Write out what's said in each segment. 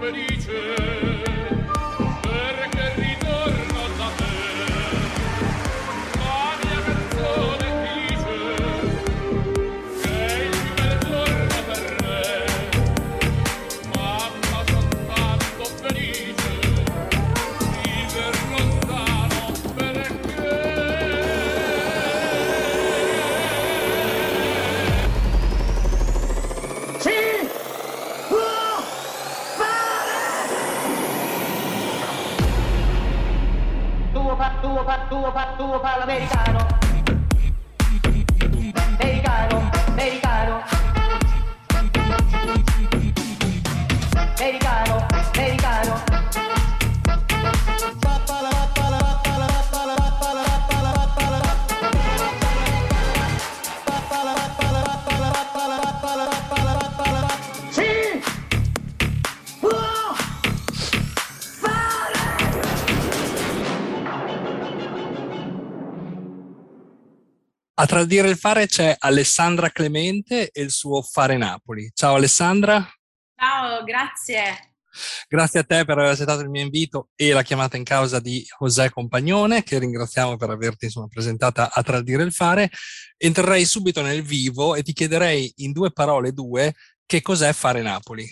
felice. do Opala americano. A tradire il fare c'è Alessandra Clemente e il suo Fare Napoli. Ciao Alessandra. Ciao, grazie. Grazie a te per aver accettato il mio invito e la chiamata in causa di José Compagnone, che ringraziamo per averti insomma, presentata a Tradire il Fare. Entrerei subito nel vivo e ti chiederei in due parole due che cos'è Fare Napoli.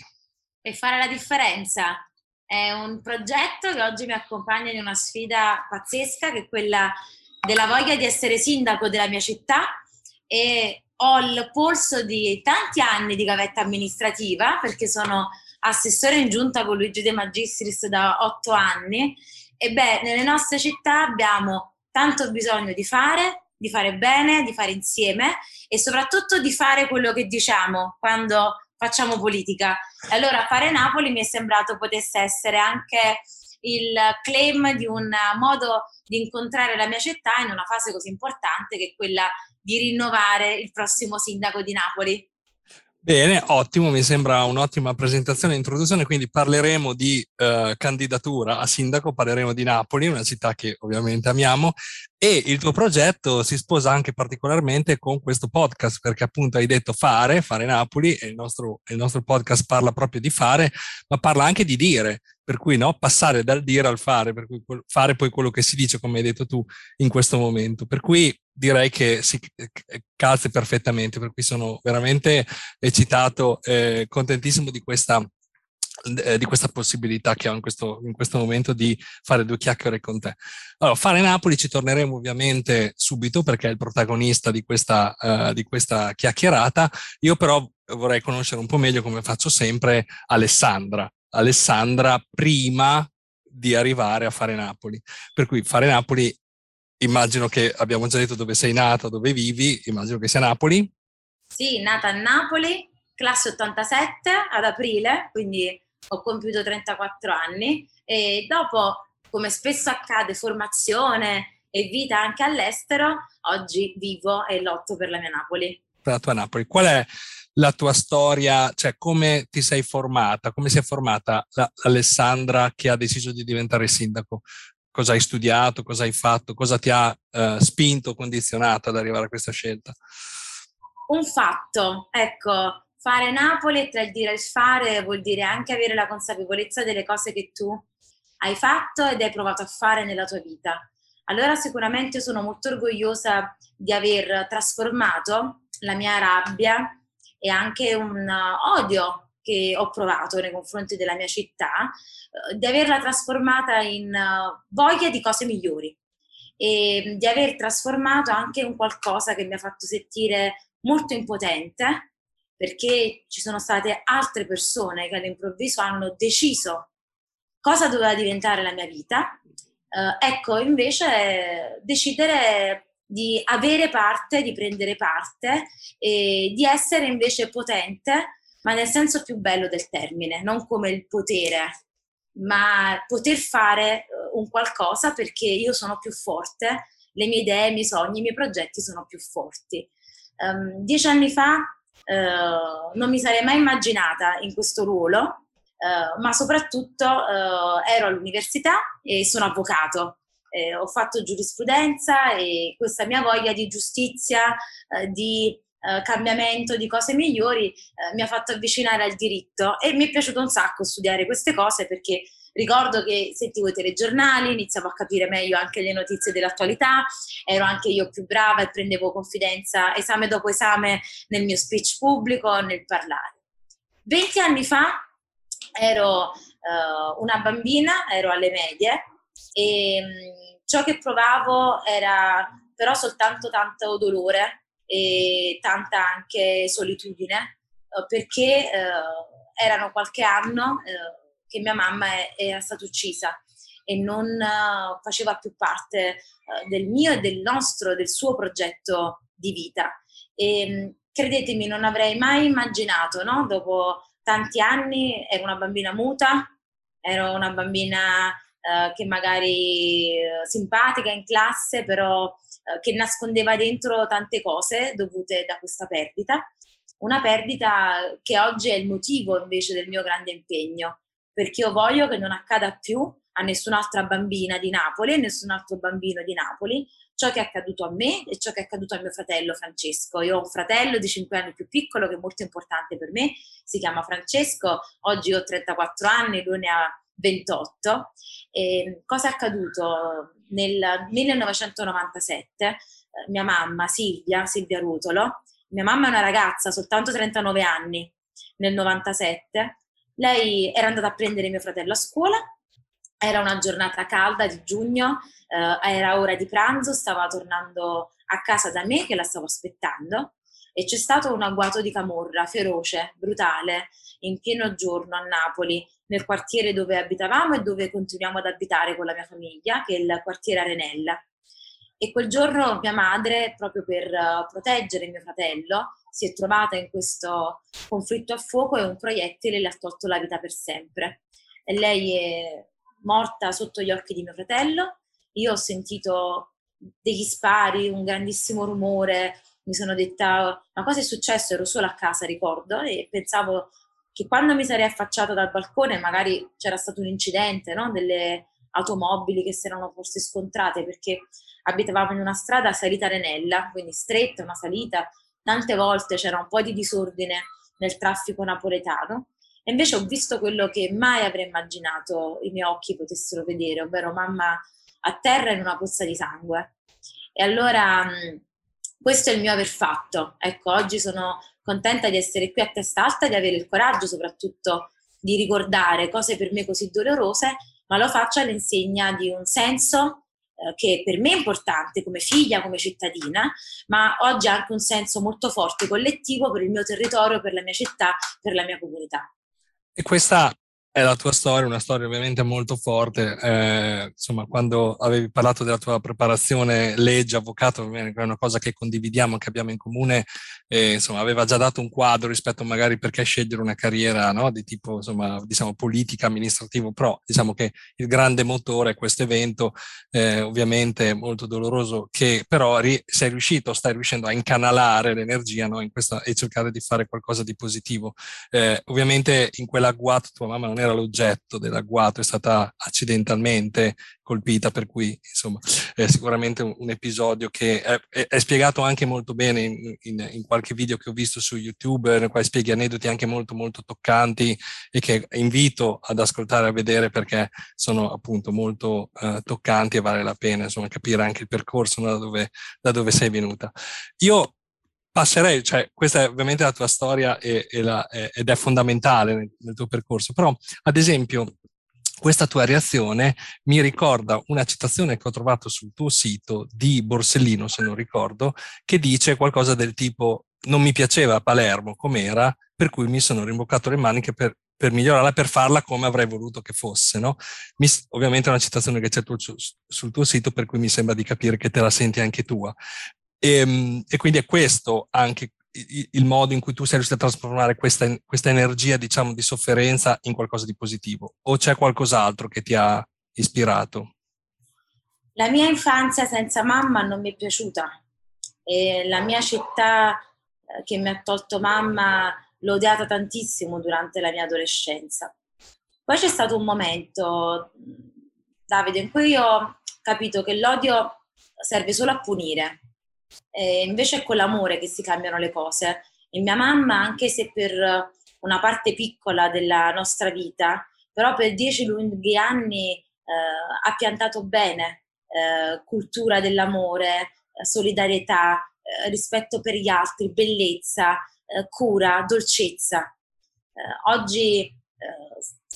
E fare la differenza. È un progetto che oggi mi accompagna in una sfida pazzesca, che è quella della voglia di essere sindaco della mia città e ho il polso di tanti anni di gavetta amministrativa perché sono assessore in giunta con Luigi De Magistris da otto anni e beh, nelle nostre città abbiamo tanto bisogno di fare, di fare bene, di fare insieme e soprattutto di fare quello che diciamo quando facciamo politica. Allora fare Napoli mi è sembrato potesse essere anche il claim di un modo di incontrare la mia città in una fase così importante che è quella di rinnovare il prossimo sindaco di Napoli. Bene, ottimo, mi sembra un'ottima presentazione e introduzione, quindi parleremo di eh, candidatura a sindaco, parleremo di Napoli, una città che ovviamente amiamo, e il tuo progetto si sposa anche particolarmente con questo podcast, perché appunto hai detto fare, fare Napoli, e il nostro, il nostro podcast parla proprio di fare, ma parla anche di dire, per cui no, passare dal dire al fare, per cui fare poi quello che si dice, come hai detto tu, in questo momento. Per cui direi che si calzi perfettamente, per cui sono veramente eccitato, eh, contentissimo di questa, eh, di questa possibilità che ho in questo, in questo, momento di fare due chiacchiere con te. Allora, fare Napoli ci torneremo ovviamente subito perché è il protagonista di questa, uh, di questa chiacchierata. Io però vorrei conoscere un po' meglio, come faccio sempre, Alessandra. Alessandra prima di arrivare a fare Napoli. Per cui fare Napoli, immagino che abbiamo già detto dove sei nata, dove vivi, immagino che sia Napoli. Sì, nata a Napoli, classe 87 ad aprile, quindi ho compiuto 34 anni e dopo, come spesso accade, formazione e vita anche all'estero, oggi vivo e lotto per la mia Napoli. Per la tua Napoli. Qual è la tua storia, cioè come ti sei formata, come si è formata la, Alessandra che ha deciso di diventare sindaco? Cosa hai studiato, cosa hai fatto, cosa ti ha uh, spinto, condizionato ad arrivare a questa scelta? Un fatto, ecco, fare Napoli tra il dire e il fare vuol dire anche avere la consapevolezza delle cose che tu hai fatto ed hai provato a fare nella tua vita. Allora sicuramente sono molto orgogliosa di aver trasformato la mia rabbia e anche un uh, odio che ho provato nei confronti della mia città, uh, di averla trasformata in uh, voglia di cose migliori e di aver trasformato anche un qualcosa che mi ha fatto sentire molto impotente perché ci sono state altre persone che all'improvviso hanno deciso cosa doveva diventare la mia vita. Uh, ecco, invece decidere di avere parte, di prendere parte e di essere invece potente, ma nel senso più bello del termine, non come il potere, ma poter fare eh, un qualcosa perché io sono più forte, le mie idee, i miei sogni, i miei progetti sono più forti. Um, dieci anni fa uh, non mi sarei mai immaginata in questo ruolo, uh, ma soprattutto uh, ero all'università e sono avvocato eh, ho fatto giurisprudenza e questa mia voglia di giustizia, eh, di eh, cambiamento di cose migliori eh, mi ha fatto avvicinare al diritto e mi è piaciuto un sacco studiare queste cose perché ricordo che sentivo i telegiornali, iniziavo a capire meglio anche le notizie dell'attualità, ero anche io più brava e prendevo confidenza esame dopo esame nel mio speech pubblico, nel parlare. Venti anni fa ero uh, una bambina, ero alle medie e um, ciò che provavo era però soltanto tanto dolore e tanta anche solitudine uh, perché uh, erano qualche anno che mia mamma è, era stata uccisa e non faceva più parte del mio e del nostro, del suo progetto di vita. E credetemi, non avrei mai immaginato, no? dopo tanti anni ero una bambina muta, ero una bambina eh, che magari eh, simpatica in classe, però eh, che nascondeva dentro tante cose dovute da questa perdita. Una perdita che oggi è il motivo invece del mio grande impegno, perché io voglio che non accada più a nessun'altra bambina di Napoli e nessun altro bambino di Napoli ciò che è accaduto a me e ciò che è accaduto a mio fratello Francesco. Io ho un fratello di 5 anni più piccolo che è molto importante per me, si chiama Francesco, oggi ho 34 anni, lui ne ha 28. E cosa è accaduto? Nel 1997 eh, mia mamma Silvia, Silvia Rutolo, mia mamma è una ragazza, soltanto 39 anni, nel 97, lei era andata a prendere mio fratello a scuola, era una giornata calda di giugno, eh, era ora di pranzo, stava tornando a casa da me che la stavo aspettando e c'è stato un agguato di camorra feroce, brutale, in pieno giorno a Napoli, nel quartiere dove abitavamo e dove continuiamo ad abitare con la mia famiglia, che è il quartiere Arenella. E quel giorno mia madre, proprio per uh, proteggere mio fratello, si è trovata in questo conflitto a fuoco e un proiettile le ha tolto la vita per sempre. E lei è morta sotto gli occhi di mio fratello io ho sentito degli spari, un grandissimo rumore, mi sono detta ma cosa è successo? Ero sola a casa, ricordo, e pensavo che quando mi sarei affacciata dal balcone magari c'era stato un incidente, no? delle automobili che si erano forse scontrate perché abitavamo in una strada salita Renella, quindi stretta, una salita, tante volte c'era un po' di disordine nel traffico napoletano e invece ho visto quello che mai avrei immaginato i miei occhi potessero vedere, ovvero mamma a terra in una pozza di sangue. E allora mh, questo è il mio aver fatto. Ecco, oggi sono contenta di essere qui a testa alta, di avere il coraggio soprattutto di ricordare cose per me così dolorose, ma lo faccio all'insegna di un senso eh, che per me è importante come figlia, come cittadina, ma oggi ha anche un senso molto forte collettivo per il mio territorio, per la mia città, per la mia comunità. E questa è la tua storia, una storia ovviamente molto forte. Eh, insomma, quando avevi parlato della tua preparazione legge, avvocato, è una cosa che condividiamo, che abbiamo in comune, eh, insomma, aveva già dato un quadro rispetto magari perché scegliere una carriera no, di tipo, insomma, diciamo, politica, amministrativo, però diciamo che il grande motore è questo evento, eh, ovviamente molto doloroso, che però ri- sei riuscito, stai riuscendo a incanalare l'energia no, in questa, e cercare di fare qualcosa di positivo. Eh, ovviamente in quell'agguato tua mamma non era l'oggetto dell'agguato, è stata accidentalmente colpita, per cui insomma è sicuramente un, episodio che è, è, è, spiegato anche molto bene in, in, in, qualche video che ho visto su YouTube, nel quale spieghi aneddoti anche molto molto toccanti e che invito ad ascoltare e a vedere perché sono appunto molto uh, toccanti e vale la pena insomma capire anche il percorso da, dove, da dove sei venuta. Io passerei, cioè questa è ovviamente la tua storia e, e la, ed è fondamentale nel, nel, tuo percorso, però ad esempio questa tua reazione mi ricorda una citazione che ho trovato sul tuo sito di Borsellino, se non ricordo, che dice qualcosa del tipo non mi piaceva Palermo com'era, per cui mi sono rimboccato le maniche per, per migliorarla, per farla come avrei voluto che fosse. No? Mi, ovviamente è una citazione che c'è tu, sul tuo sito, per cui mi sembra di capire che te la senti anche tua. E, ehm, e quindi è questo anche il modo in cui tu sei riuscito a trasformare questa, questa, energia, diciamo, di sofferenza in qualcosa di positivo? O c'è qualcos'altro che ti ha ispirato? La mia infanzia senza mamma non mi è piaciuta. E la mia città eh, che mi ha tolto mamma l'ho odiata tantissimo durante la mia adolescenza. Poi c'è stato un momento, Davide, in cui ho capito che l'odio serve solo a punire E invece è con l'amore che si cambiano le cose. E mia mamma, anche se per una parte piccola della nostra vita, però per dieci lunghi anni eh, ha piantato bene eh, cultura dell'amore, solidarietà, eh, rispetto per gli altri, bellezza, eh, cura, dolcezza. Eh, oggi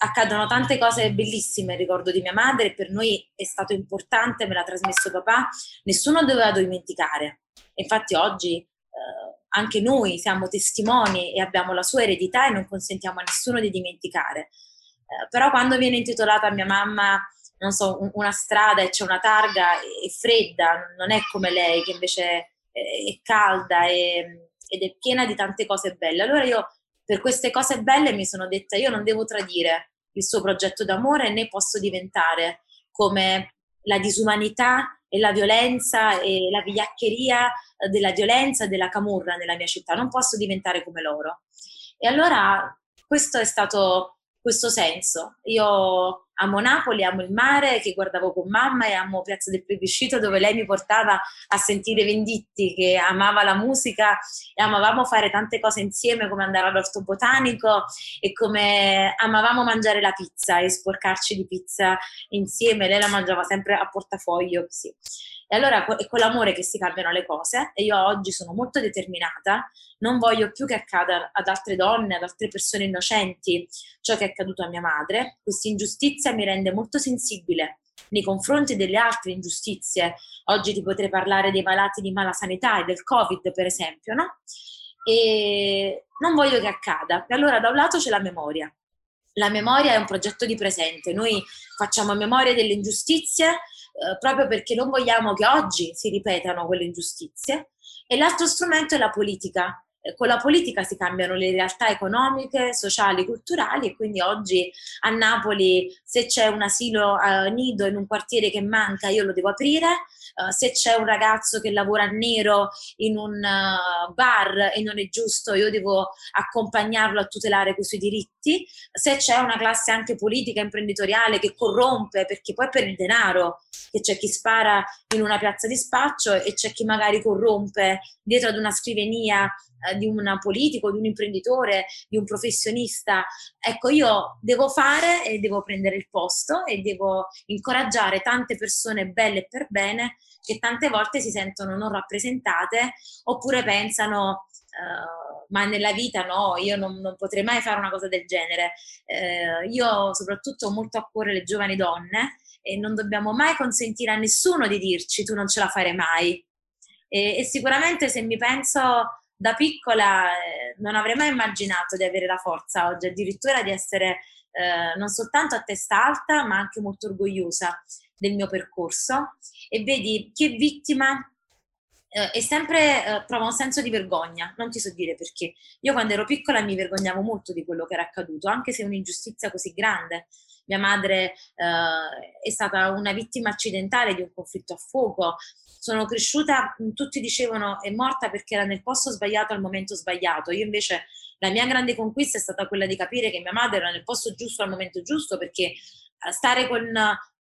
accadono tante cose bellissime, ricordo di mia madre, per noi è stato importante, me l'ha trasmesso papà, nessuno doveva dimenticare. Infatti oggi eh, anche noi siamo testimoni e abbiamo la sua eredità e non consentiamo a nessuno di dimenticare. Eh, però quando viene intitolata a mia mamma, non so, un, una strada e c'è una targa, è fredda, non è come lei che invece è calda e, ed è piena di tante cose belle. Allora io per queste cose belle mi sono detta io non devo tradire il suo progetto d'amore né posso diventare come la disumanità e la violenza e la vigliaccheria della violenza e della camurra nella mia città, non posso diventare come loro. E allora questo è stato questo senso. Io amo Napoli, amo il mare che guardavo con mamma e amo Piazza del Plebiscito dove lei mi portava a sentire Venditti che amava la musica e amavamo fare tante cose insieme come andare all'orto botanico e come amavamo mangiare la pizza e sporcarci di pizza insieme, lei la mangiava sempre a portafoglio così. E allora è con l'amore che si cambiano le cose e io oggi sono molto determinata, non voglio più che accada ad altre donne, ad altre persone innocenti ciò che è accaduto a mia madre. Questa ingiustizia mi rende molto sensibile nei confronti delle altre ingiustizie. Oggi ti potrei parlare dei malati di mala sanità e del Covid, per esempio, no? E non voglio che accada. Allora da un lato c'è la memoria. La memoria è un progetto di presente. Noi facciamo memoria delle ingiustizie eh, proprio perché non vogliamo che oggi si ripetano quelle ingiustizie. E l'altro strumento è la politica. Eh, con la politica si cambiano le realtà economiche, sociali, culturali e quindi oggi a Napoli se c'è un asilo uh, nido in un quartiere che manca io lo devo aprire, uh, se c'è un ragazzo che lavora nero in un uh, bar e non è giusto io devo accompagnarlo a tutelare quei suoi diritti, se c'è una classe anche politica, imprenditoriale che corrompe perché poi per il denaro che c'è chi spara in una piazza di spaccio e c'è chi magari corrompe dietro ad una scrivania eh, di un politico, di un imprenditore, di un professionista. Ecco, io devo fare e devo prendere il posto e devo incoraggiare tante persone belle per bene che tante volte si sentono non rappresentate oppure pensano Uh, ma nella vita no, io non, non, potrei mai fare una cosa del genere. Uh, io soprattutto ho molto a cuore le giovani donne e non dobbiamo mai consentire a nessuno di dirci tu non ce la farai mai. E, e sicuramente se mi penso da piccola eh, non avrei mai immaginato di avere la forza oggi, addirittura di essere eh, non soltanto a testa alta, ma anche molto orgogliosa del mio percorso. E vedi che vittima eh, e sempre eh, prova un senso di vergogna, non ti so dire perché. Io quando ero piccola mi vergognavo molto di quello che era accaduto, anche se è un'ingiustizia così grande. Mia madre eh, è stata una vittima accidentale di un conflitto a fuoco, sono cresciuta, tutti dicevano è morta perché era nel posto sbagliato al momento sbagliato. Io invece la mia grande conquista è stata quella di capire che mia madre era nel posto giusto al momento giusto perché eh, stare con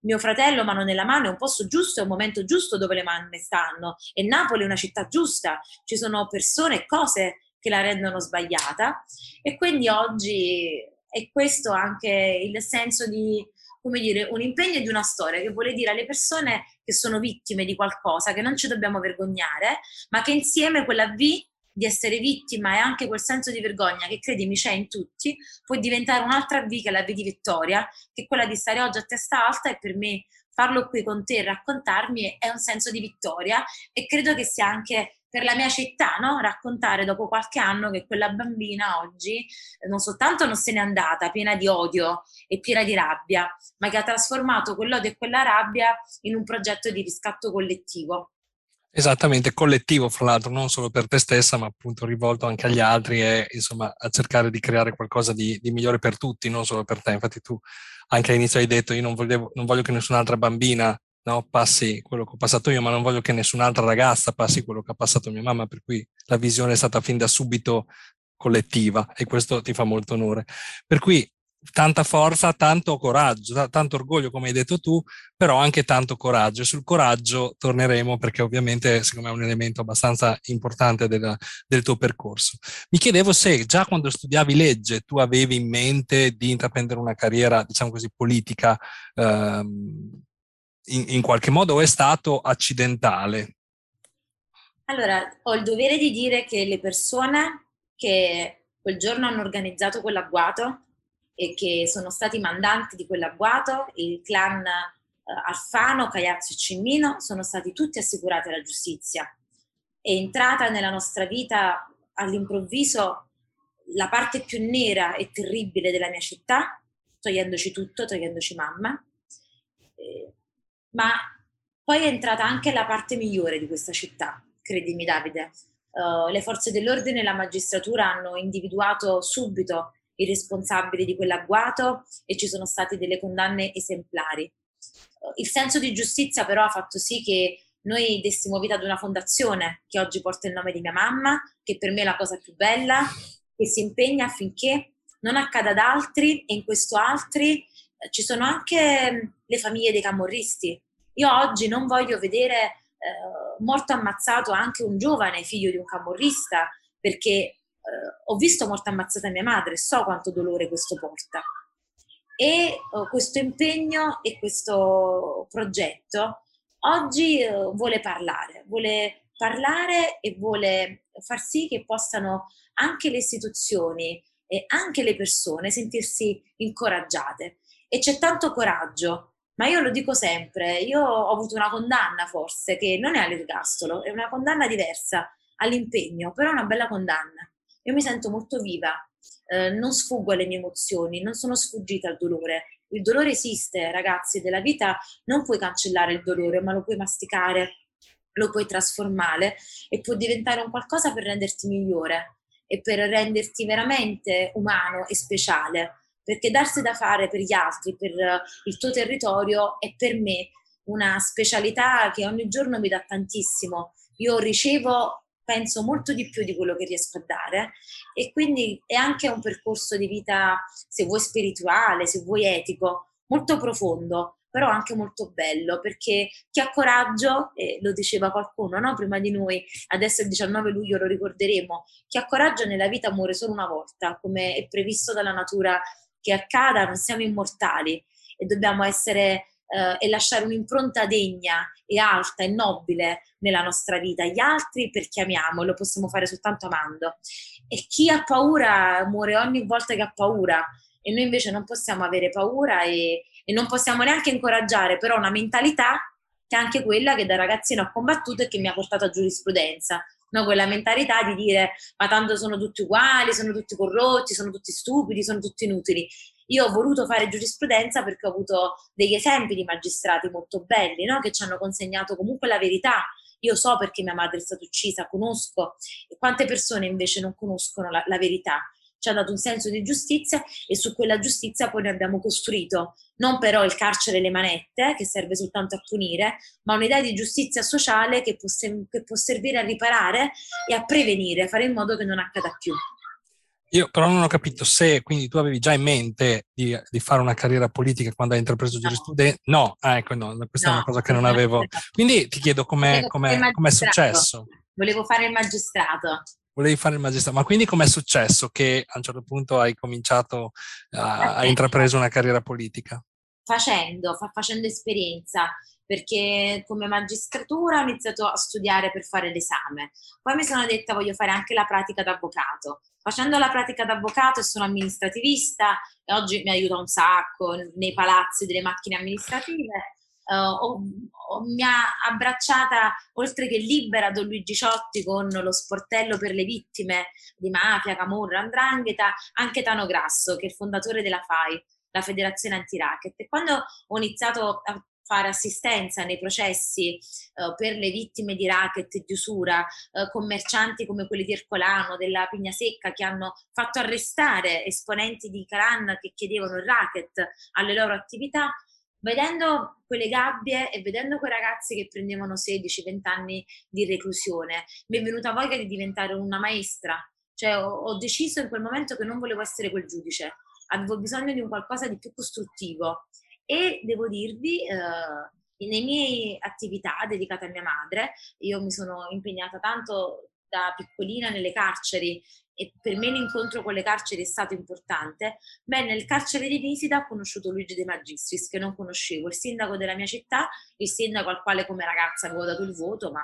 mio fratello mano nella mano è un posto giusto, è un momento giusto dove le mamme stanno. E Napoli è una città giusta, ci sono persone e cose che la rendono sbagliata. E quindi oggi è questo anche il senso di come dire, un impegno di una storia che vuole dire alle persone che sono vittime di qualcosa, che non ci dobbiamo vergognare, ma che insieme quella V di essere vittima e anche quel senso di vergogna che credimi c'è in tutti, può diventare un'altra V che è la V di vittoria, che è quella di stare oggi a testa alta e per me farlo qui con te e raccontarmi è un senso di vittoria e credo che sia anche per la mia città, no? raccontare dopo qualche anno che quella bambina oggi eh, non soltanto non se n'è andata piena di odio e piena di rabbia, ma che ha trasformato quell'odio e quella rabbia in un progetto di riscatto collettivo. Esattamente, collettivo fra l'altro, non solo per te stessa, ma appunto rivolto anche agli altri e insomma a cercare di creare qualcosa di, di migliore per tutti, non solo per te. Infatti tu anche all'inizio hai detto io non, volevo, non voglio che nessun'altra bambina no, passi quello che ho passato io, ma non voglio che nessun'altra ragazza passi quello che ha passato mia mamma, per cui la visione è stata fin da subito collettiva e questo ti fa molto onore. Per cui tanta forza, tanto coraggio, tanto orgoglio come hai detto tu, però anche tanto coraggio. Sul coraggio torneremo perché ovviamente secondo me è un elemento abbastanza importante del, del tuo percorso. Mi chiedevo se già quando studiavi legge tu avevi in mente di intraprendere una carriera, diciamo così, politica ehm, in, in qualche modo o è stato accidentale? Allora, ho il dovere di dire che le persone che quel giorno hanno organizzato quell'agguato e che sono stati mandanti di quell'agguato, il clan eh, Alfano, Caiazzo e Cimmino, sono stati tutti assicurati alla giustizia. È entrata nella nostra vita all'improvviso la parte più nera e terribile della mia città, togliendoci tutto, togliendoci mamma, eh, ma poi è entrata anche la parte migliore di questa città, credimi Davide. Uh, le forze dell'ordine e la magistratura hanno individuato subito i responsabili di quell'agguato e ci sono state delle condanne esemplari. Il senso di giustizia però ha fatto sì che noi dessimo vita ad una fondazione che oggi porta il nome di mia mamma, che per me è la cosa più bella, che si impegna affinché non accada ad altri e in questo altri eh, ci sono anche le famiglie dei camorristi. Io oggi non voglio vedere eh, morto ammazzato anche un giovane figlio di un camorrista perché ho visto morta ammazzata mia madre, so quanto dolore questo porta. E uh, questo impegno e questo progetto oggi uh, vuole parlare, vuole parlare e vuole far sì che possano anche le istituzioni e anche le persone sentirsi incoraggiate. E c'è tanto coraggio, ma io lo dico sempre, io ho avuto una condanna forse che non è all'ergastolo, è una condanna diversa all'impegno, però è una bella condanna io mi sento molto viva, eh, non sfuggo alle mie emozioni, non sono sfuggita al dolore. Il dolore esiste, ragazzi, della vita non puoi cancellare il dolore, ma lo puoi masticare, lo puoi trasformare e può diventare un qualcosa per renderti migliore e per renderti veramente umano e speciale. Perché darsi da fare per gli altri, per il tuo territorio, è per me una specialità che ogni giorno mi dà tantissimo. Io ricevo penso molto di più di quello che riesco a dare e quindi è anche un percorso di vita, se vuoi spirituale, se vuoi etico, molto profondo, però anche molto bello perché chi ha coraggio, e lo diceva qualcuno no? prima di noi, adesso il 19 luglio lo ricorderemo, chi ha coraggio nella vita muore solo una volta, come è previsto dalla natura che accada, non siamo immortali e dobbiamo essere eh, e lasciare un'impronta degna e alta e nobile nella nostra vita. Gli altri perché amiamo, lo possiamo fare soltanto amando. E chi ha paura muore ogni volta che ha paura e noi invece non possiamo avere paura e, e non possiamo neanche incoraggiare però una mentalità che è anche quella che da ragazzino ho combattuto e che mi ha portato a giurisprudenza. No, quella mentalità di dire ma tanto sono tutti uguali, sono tutti corrotti, sono tutti stupidi, sono tutti inutili. Io ho voluto fare giurisprudenza perché ho avuto degli esempi di magistrati molto belli, no? che ci hanno consegnato comunque la verità. Io so perché mia madre è stata uccisa, conosco, e quante persone invece non conoscono la, la verità. Ci ha dato un senso di giustizia e su quella giustizia poi noi abbiamo costruito non però il carcere e le manette, che serve soltanto a punire, ma un'idea di giustizia sociale che può, che può servire a riparare e a prevenire, a fare in modo che non accada più. Io però non ho capito se quindi tu avevi già in mente di, di fare una carriera politica quando hai intrapreso giurisprudenza. No, ah, ecco, no, questa no, è una cosa che non avevo. Quindi ti chiedo com'è, com'è, com'è successo. Volevo fare il magistrato. Volevi fare il magistrato, ma quindi com'è successo che a un certo punto hai cominciato, a, hai intrapreso una carriera politica? Facendo, fa, facendo esperienza perché come magistratura ho iniziato a studiare per fare l'esame. Poi mi sono detta voglio fare anche la pratica d'avvocato. Facendo la pratica d'avvocato sono amministrativista e oggi mi aiuta un sacco nei palazzi delle macchine amministrative. Uh, ho, ho, mi ha abbracciata oltre che libera Don Luigi Ciotti con lo sportello per le vittime di mafia, camorra, andrangheta, anche Tano Grasso che è il fondatore della FAI, la Federazione Antiracket. E quando ho iniziato a fare assistenza nei processi uh, per le vittime di racket e di usura, uh, commercianti come quelli di Ercolano, della Pigna Secca, che hanno fatto arrestare esponenti di Caran che chiedevano il racket alle loro attività, vedendo quelle gabbie e vedendo quei ragazzi che prendevano 16-20 anni di reclusione, mi è venuta voglia di diventare una maestra. Cioè ho, ho deciso in quel momento che non volevo essere quel giudice, avevo bisogno di un qualcosa di più costruttivo. E devo dirvi, eh, nelle mie attività dedicate a mia madre, io mi sono impegnata tanto da piccolina nelle carceri e per me l'incontro con le carceri è stato importante, beh, nel carcere di visita ho conosciuto Luigi De Magistris, che non conoscevo, il sindaco della mia città, il sindaco al quale come ragazza avevo dato il voto, ma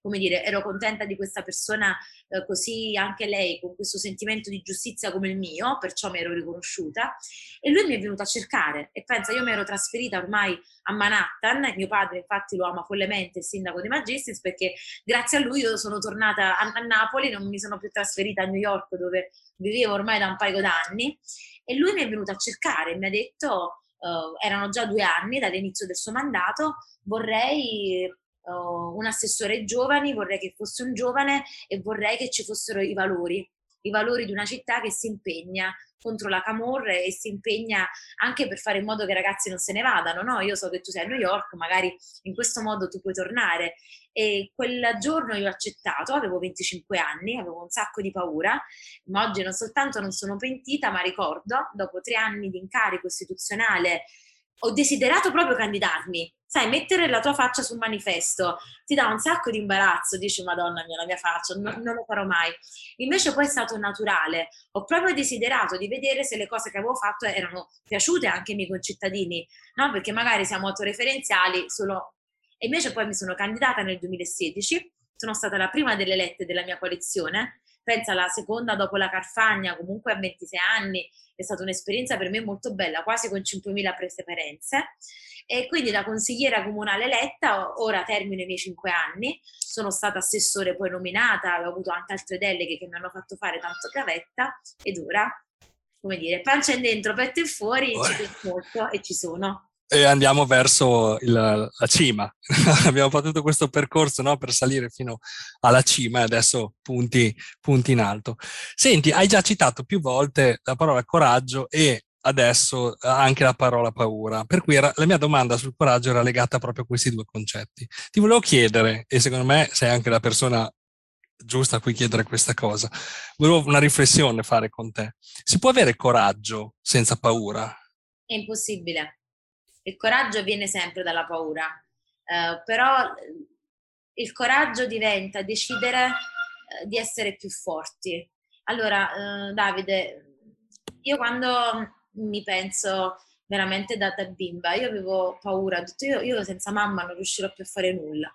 come dire, ero contenta di questa persona eh, così anche lei con questo sentimento di giustizia come il mio, perciò mi ero riconosciuta. E lui mi è venuto a cercare e pensa, io mi ero trasferita ormai a Manhattan, mio padre infatti lo ama follemente, il sindaco di Magistris, perché grazie a lui io sono tornata a, a Napoli, non mi sono più trasferita a New York dove vivevo ormai da un paio d'anni. E lui mi è venuto a cercare e mi ha detto, uh, erano già due anni dall'inizio del suo mandato, vorrei uh, un assessore giovani, vorrei che fosse un giovane e vorrei che ci fossero i valori, i valori di una città che si impegna contro la camorra e si impegna anche per fare in modo che i ragazzi non se ne vadano, no? Io so che tu sei a New York, magari in questo modo tu puoi tornare. E quel giorno io ho accettato, avevo 25 anni, avevo un sacco di paura, ma oggi non soltanto non sono pentita, ma ricordo, dopo tre anni di incarico istituzionale, ho desiderato proprio candidarmi sai, mettere la tua faccia sul manifesto ti dà un sacco di imbarazzo, dici madonna mia, la mia faccia, no, non lo farò mai. Invece poi è stato naturale, ho proprio desiderato di vedere se le cose che avevo fatto erano piaciute anche ai miei concittadini, no? Perché magari siamo autoreferenziali solo... E invece poi mi sono candidata nel 2016, sono stata la prima delle elette della mia coalizione, pensa la seconda dopo la Carfagna, comunque a 26 anni, è stata un'esperienza per me molto bella, quasi con 5.000 preferenze e quindi da consigliera comunale eletta, ora termino i miei cinque anni, sono stata assessore poi nominata, ho avuto anche altre deleghe che mi hanno fatto fare tanto gavetta ed ora, come dire, pancia in dentro, petto in fuori, oh. ci molto e ci sono. E andiamo verso il, la cima. Abbiamo fatto tutto questo percorso no, per salire fino alla cima e adesso punti, punti in alto. Senti, hai già citato più volte la parola coraggio e adesso eh, anche la parola paura. Per cui era, la mia domanda sul coraggio era legata proprio a questi due concetti. Ti volevo chiedere, e secondo me sei anche la persona giusta a cui chiedere questa cosa, volevo una riflessione fare con te. Si può avere coraggio senza paura? È impossibile. Il coraggio viene sempre dalla paura, uh, però il coraggio diventa decidere uh, di essere più forti. Allora, uh, Davide, io quando mi penso veramente da, da bimba. Io avevo paura, ho io, io senza mamma non riuscirò più a fare nulla.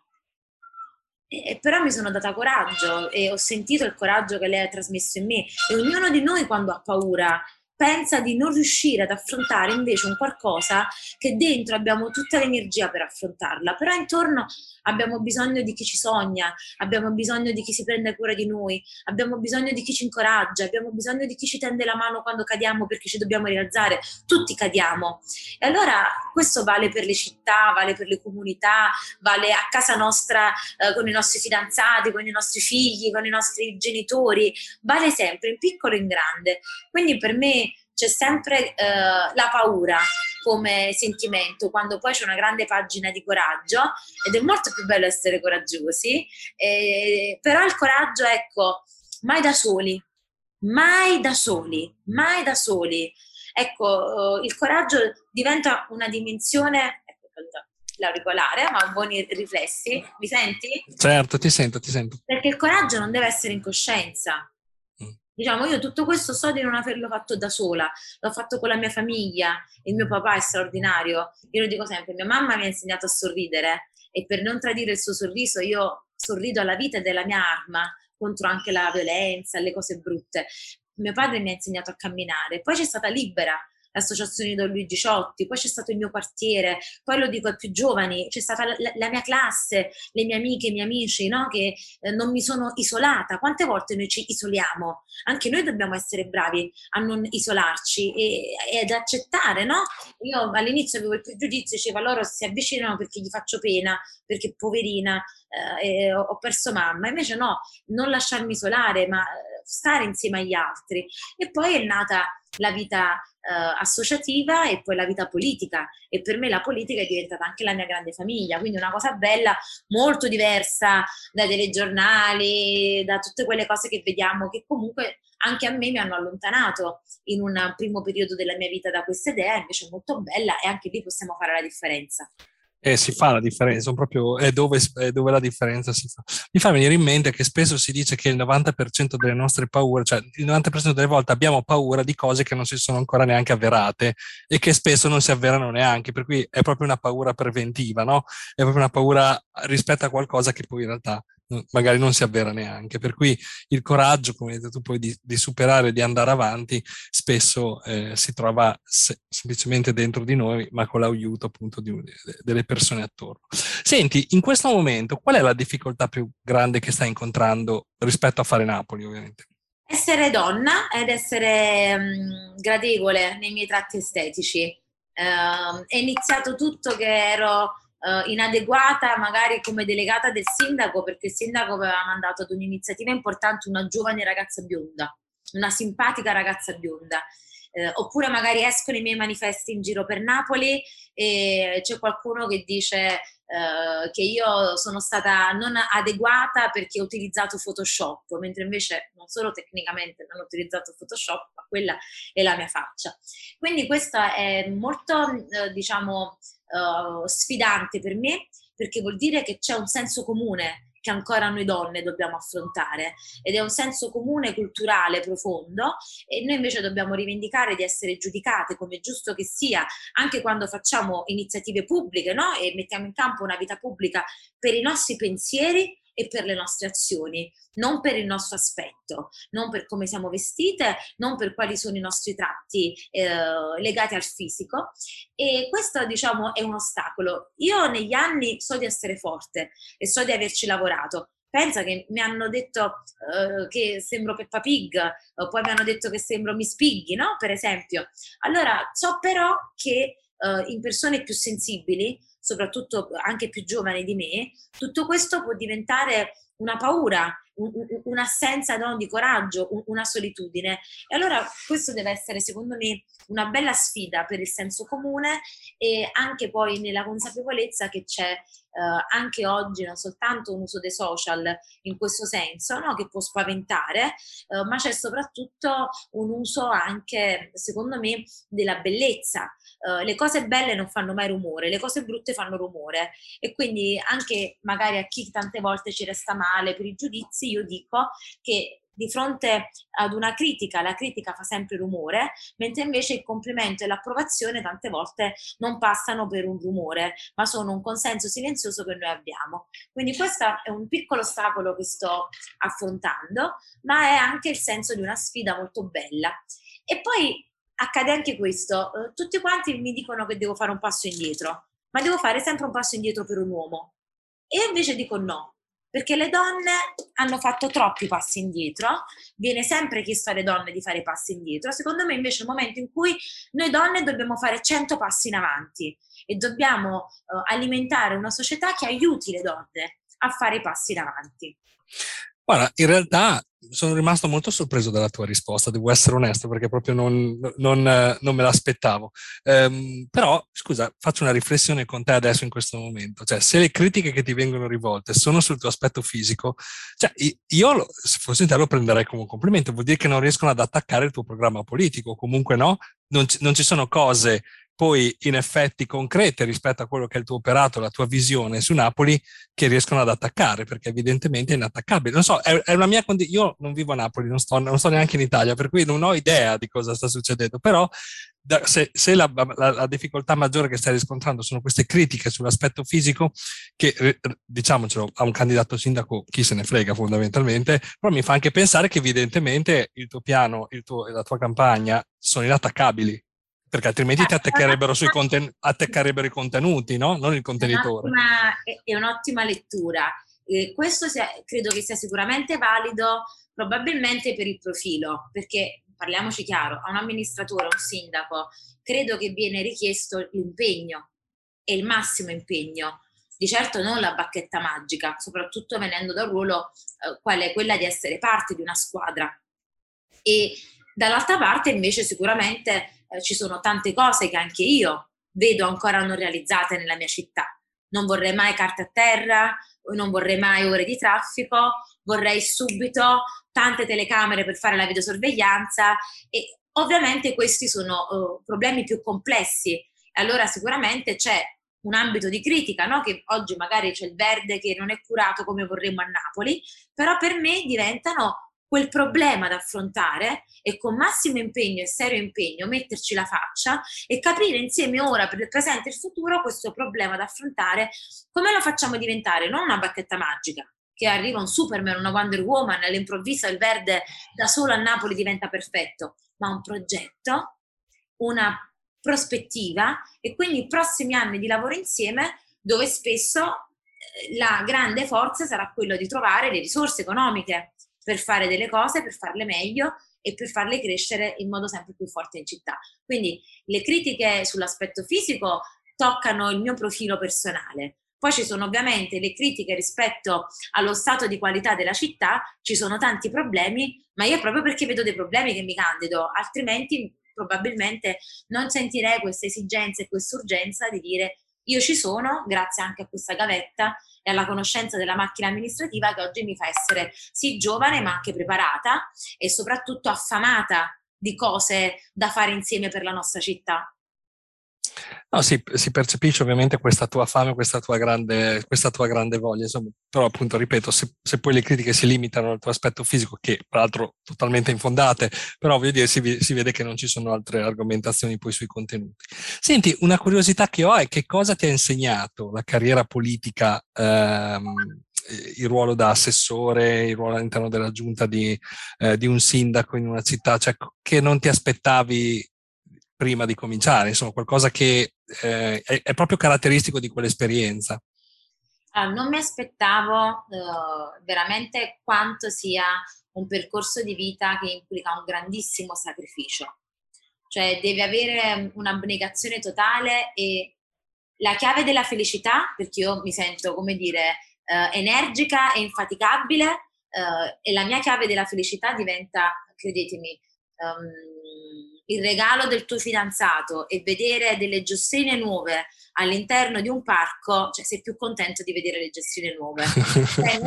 E però mi sono data coraggio e ho sentito il coraggio che lei ha trasmesso in me. E ognuno di noi quando ha paura pensa di non riuscire ad affrontare invece un qualcosa che dentro abbiamo tutta l'energia per affrontarla, però intorno abbiamo bisogno di chi ci sogna, abbiamo bisogno di chi si prende cura di noi, abbiamo bisogno di chi ci incoraggia, abbiamo bisogno di chi ci tende la mano quando cadiamo perché ci dobbiamo rialzare, tutti cadiamo. E allora questo vale per le città, vale per le comunità, vale a casa nostra eh, con i nostri fidanzati, con i nostri figli, con i nostri genitori, vale sempre in piccolo e in grande. Quindi per me c'è sempre eh, la paura come sentimento, quando poi c'è una grande pagina di coraggio ed è molto più bello essere coraggiosi, eh, però il coraggio, ecco, mai da soli, mai da soli, mai da soli. Ecco, eh, il coraggio diventa una dimensione, ecco, l'auricolare, ma buoni riflessi, mi senti? Certo, ti sento, ti sento. Perché il coraggio non deve essere in coscienza, Diciamo, io tutto questo so di non averlo fatto da sola, l'ho fatto con la mia famiglia, il mio papà è straordinario, io lo dico sempre, mia mamma mi ha insegnato a sorridere e per non tradire il suo sorriso io sorrido alla vita ed è la mia arma contro anche la violenza, le cose brutte. Mio padre mi ha insegnato a camminare, poi c'è stata libera, l'associazione Don Luigi Ciotti, poi c'è stato il mio quartiere, poi lo dico ai più giovani, c'è stata la, la mia classe, le mie amiche, i miei amici, no? che eh, non mi sono isolata. Quante volte noi ci isoliamo? Anche noi dobbiamo essere bravi a non isolarci e, e ad accettare, no? Io all'inizio avevo il pregiudizio, diceva loro si avvicinano perché gli faccio pena, perché poverina, eh, ho perso mamma. Invece no, non lasciarmi isolare, ma stare insieme agli altri. E poi è nata la vita eh, associativa e poi la vita politica e per me la politica è diventata anche la mia grande famiglia, quindi una cosa bella, molto diversa dai telegiornali, da tutte quelle cose che vediamo che comunque anche a me mi hanno allontanato in un primo periodo della mia vita da questa idea, invece molto bella e anche lì possiamo fare la differenza. Eh, si fa la differenza, proprio è dove, è dove, la differenza si fa. Mi fa venire in mente che spesso si dice che il 90% delle nostre paure, cioè il 90% delle volte abbiamo paura di cose che non si sono ancora neanche avverate e che spesso non si avverano neanche, per cui è proprio una paura preventiva, no? È proprio una paura rispetto a qualcosa che poi in realtà magari non si avvera neanche. Per cui il coraggio, come hai detto tu, poi di, di superare, di andare avanti, spesso eh, si trova se, semplicemente dentro di noi, ma con l'aiuto appunto di, delle persone attorno. Senti, in questo momento qual è la difficoltà più grande che stai incontrando rispetto a fare Napoli, ovviamente? Essere donna ed essere um, gradevole nei miei tratti estetici. Uh, è iniziato tutto che ero uh, inadeguata magari come delegata del sindaco perché il sindaco aveva mandato ad un'iniziativa importante una giovane ragazza bionda, una simpatica ragazza bionda. Eh, oppure magari escono i miei manifesti in giro per Napoli e c'è qualcuno che dice eh, che io sono stata non adeguata perché ho utilizzato Photoshop, mentre invece non solo tecnicamente non ho utilizzato Photoshop, ma quella è la mia faccia. Quindi questo è molto, eh, diciamo, uh, sfidante per me perché vuol dire che c'è un senso comune che ancora noi donne dobbiamo affrontare ed è un senso comune culturale profondo e noi invece dobbiamo rivendicare di essere giudicate come giusto che sia anche quando facciamo iniziative pubbliche no? e mettiamo in campo una vita pubblica per i nostri pensieri e per le nostre azioni, non per il nostro aspetto, non per come siamo vestite, non per quali sono i nostri tratti eh, legati al fisico. E questo, diciamo, è un ostacolo. Io negli anni so di essere forte e so di averci lavorato. Pensa che mi hanno detto uh, che sembro Peppa Pig, uh, poi mi hanno detto che sembro Miss Piggy, no? Per esempio. Allora, so però che uh, in persone più sensibili soprattutto anche più giovani di me, tutto questo può diventare una paura, un, un'assenza no, di coraggio, un, una solitudine. E allora questo deve essere, secondo me, una bella sfida per il senso comune e anche poi nella consapevolezza che c'è eh, anche oggi non soltanto un uso dei social in questo senso, no, che può spaventare, eh, ma c'è soprattutto un uso anche, secondo me, della bellezza. Uh, le cose belle non fanno mai rumore, le cose brutte fanno rumore e quindi anche magari a chi tante volte ci resta male per i giudizi, io dico che di fronte ad una critica, la critica fa sempre rumore, mentre invece il complimento e l'approvazione tante volte non passano per un rumore, ma sono un consenso silenzioso che noi abbiamo. Quindi questo è un piccolo ostacolo che sto affrontando, ma è anche il senso di una sfida molto bella. E poi accade anche questo, eh, tutti quanti mi dicono che devo fare un passo indietro, ma devo fare sempre un passo indietro per un uomo. E io invece dico no, perché le donne hanno fatto troppi passi indietro, viene sempre chiesto alle donne di fare passi indietro, secondo me invece è il momento in cui noi donne dobbiamo fare 100 passi in avanti e dobbiamo uh, alimentare una società che aiuti le donne a fare passi in avanti. Guarda, in realtà sono rimasto molto sorpreso dalla tua risposta, devo essere onesto perché proprio non, non, non me l'aspettavo. Um, però, scusa, faccio una riflessione con te adesso in questo momento. Cioè, se le critiche che ti vengono rivolte sono sul tuo aspetto fisico, ciooi io, se fossi in te, lo prenderei come un complimento. Vuol dire che non riescono ad attaccare il tuo programma politico. Comunque no, non, non ci sono cose poi in effetti concrete rispetto a quello che è il tuo operato, la tua visione su Napoli, che riescono ad attaccare, perché evidentemente è inattaccabile. Non so, è, è una mia condizione. Io non vivo a Napoli, non sto, non sto, neanche in Italia, per cui non ho idea di cosa sta succedendo, però da, se, se la, la, la, difficoltà maggiore che stai riscontrando sono queste critiche sull'aspetto fisico, che diciamocelo, a un candidato sindaco chi se ne frega fondamentalmente, però mi fa anche pensare che evidentemente il tuo piano, tuo, la tua campagna sono inattaccabili perché altrimenti ti attaccherebbero, sui conten- attaccherebbero i contenuti, no? non il contenitore. È un'ottima, è un'ottima lettura. Eh, questo sia, credo che sia sicuramente valido probabilmente per il profilo, perché parliamoci chiaro, a un amministratore, a un sindaco, credo che viene richiesto l'impegno e il massimo impegno. Di certo non la bacchetta magica, soprattutto venendo dal ruolo eh, quale è quella di essere parte di una squadra E dall'altra parte invece sicuramente eh, ci sono tante cose che anche io vedo ancora non realizzate nella mia città. Non vorrei mai carte a terra, non vorrei mai ore di traffico, vorrei subito tante telecamere per fare la videosorveglianza e ovviamente questi sono uh, problemi più complessi. Allora sicuramente c'è un ambito di critica, no? che oggi magari c'è il verde che non è curato come vorremmo a Napoli, però per me diventano quel problema da affrontare e con massimo impegno e serio impegno metterci la faccia e capire insieme ora per il presente e il futuro questo problema da affrontare, come lo facciamo diventare? Non una bacchetta magica, che arriva un Superman, una Wonder Woman, all'improvviso il verde da solo a Napoli diventa perfetto, ma un progetto, una prospettiva e quindi i prossimi anni di lavoro insieme dove spesso eh, la grande forza sarà quello di trovare le risorse economiche per fare delle cose, per farle meglio e per farle crescere in modo sempre più forte in città. Quindi le critiche sull'aspetto fisico toccano il mio profilo personale. Poi ci sono ovviamente le critiche rispetto allo stato di qualità della città, ci sono tanti problemi, ma io proprio perché vedo dei problemi che mi candido, altrimenti probabilmente non sentirei questa esigenza e questa urgenza di dire io ci sono grazie anche a questa gavetta e alla conoscenza della macchina amministrativa che oggi mi fa essere sì giovane ma anche preparata e soprattutto affamata di cose da fare insieme per la nostra città. No, sì, si percepisce ovviamente questa tua fame, questa tua grande, questa tua grande voglia, insomma, però appunto, ripeto, se, se, poi le critiche si limitano al tuo aspetto fisico, che peraltro totalmente infondate, però voglio dire, si, si, vede che non ci sono altre argomentazioni poi sui contenuti. Senti, una curiosità che ho è che cosa ti ha insegnato la carriera politica, ehm, il ruolo da assessore, il ruolo all'interno della giunta di, eh, di un sindaco in una città, cioè che non ti aspettavi prima di cominciare, insomma qualcosa che eh, è, è, proprio caratteristico di quell'esperienza. Allora, non mi aspettavo uh, veramente quanto sia un percorso di vita che implica un grandissimo sacrificio, cioè devi avere un'abnegazione totale e la chiave della felicità, perché io mi sento, come dire, uh, energica e infaticabile, uh, e la mia chiave della felicità diventa, credetemi, um, il regalo del tuo fidanzato e vedere delle giostrine nuove all'interno di un parco, cioè sei più contento di vedere le giostrine nuove. cioè,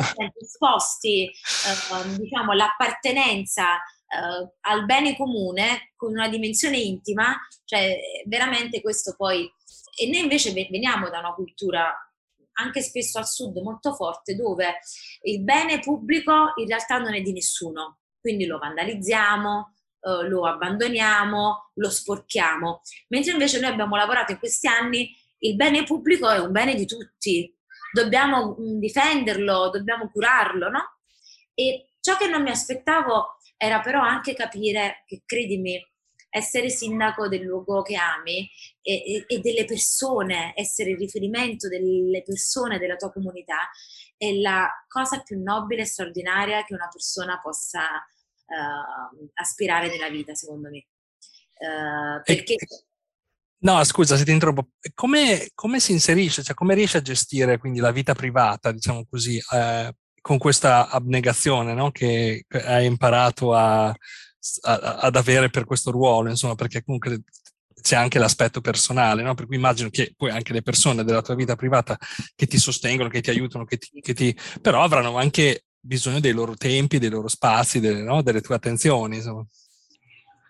sposti eh, diciamo, l'appartenenza eh, al bene comune con una dimensione intima, cioè veramente questo poi... E noi invece veniamo da una cultura anche spesso al sud molto forte dove il bene pubblico in realtà non è di nessuno, quindi lo vandalizziamo, eh, lo abbandoniamo, lo sporchiamo. Mentre invece noi abbiamo lavorato in questi anni, il bene pubblico è un bene di tutti, dobbiamo mm, difenderlo, dobbiamo curarlo, no? E ciò che non mi aspettavo era però anche capire che, credimi, essere sindaco del luogo che ami e, e, e, delle persone, essere il riferimento delle persone della tua comunità è la cosa più nobile e straordinaria che una persona possa uh, aspirare nella vita, secondo me. Uh, perché... No, scusa se ti interrompo. Come, come, si inserisce, cioè come riesce a gestire quindi la vita privata, diciamo così, eh, con questa abnegazione no? che hai imparato a, a, ad avere per questo ruolo, insomma, perché comunque c'è anche l'aspetto personale, no? per cui immagino che poi anche le persone della tua vita privata che ti sostengono, che ti aiutano, che ti, che ti però avranno anche bisogno dei loro tempi, dei loro spazi, delle, no? delle tue attenzioni. Insomma.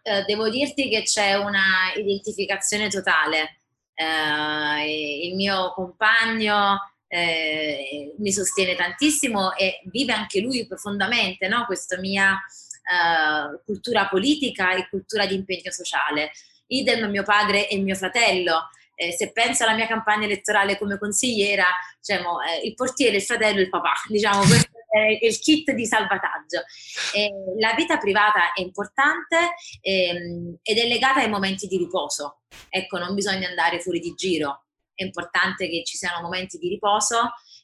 Eh, devo dirti che c'è una identificazione totale. Eh, il mio compagno eh, mi sostiene tantissimo e vive anche lui profondamente no? questa mia eh, cultura politica e cultura di impegno sociale. Idem mio padre e mio fratello. Eh, se penso alla mia campagna elettorale come consigliera, diciamo, eh, il portiere, il fratello e il papà, diciamo, questo è il kit di salvataggio. Eh, la vita privata è importante ehm, ed è legata ai momenti di riposo. Ecco, non bisogna andare fuori di giro, è importante che ci siano momenti di riposo.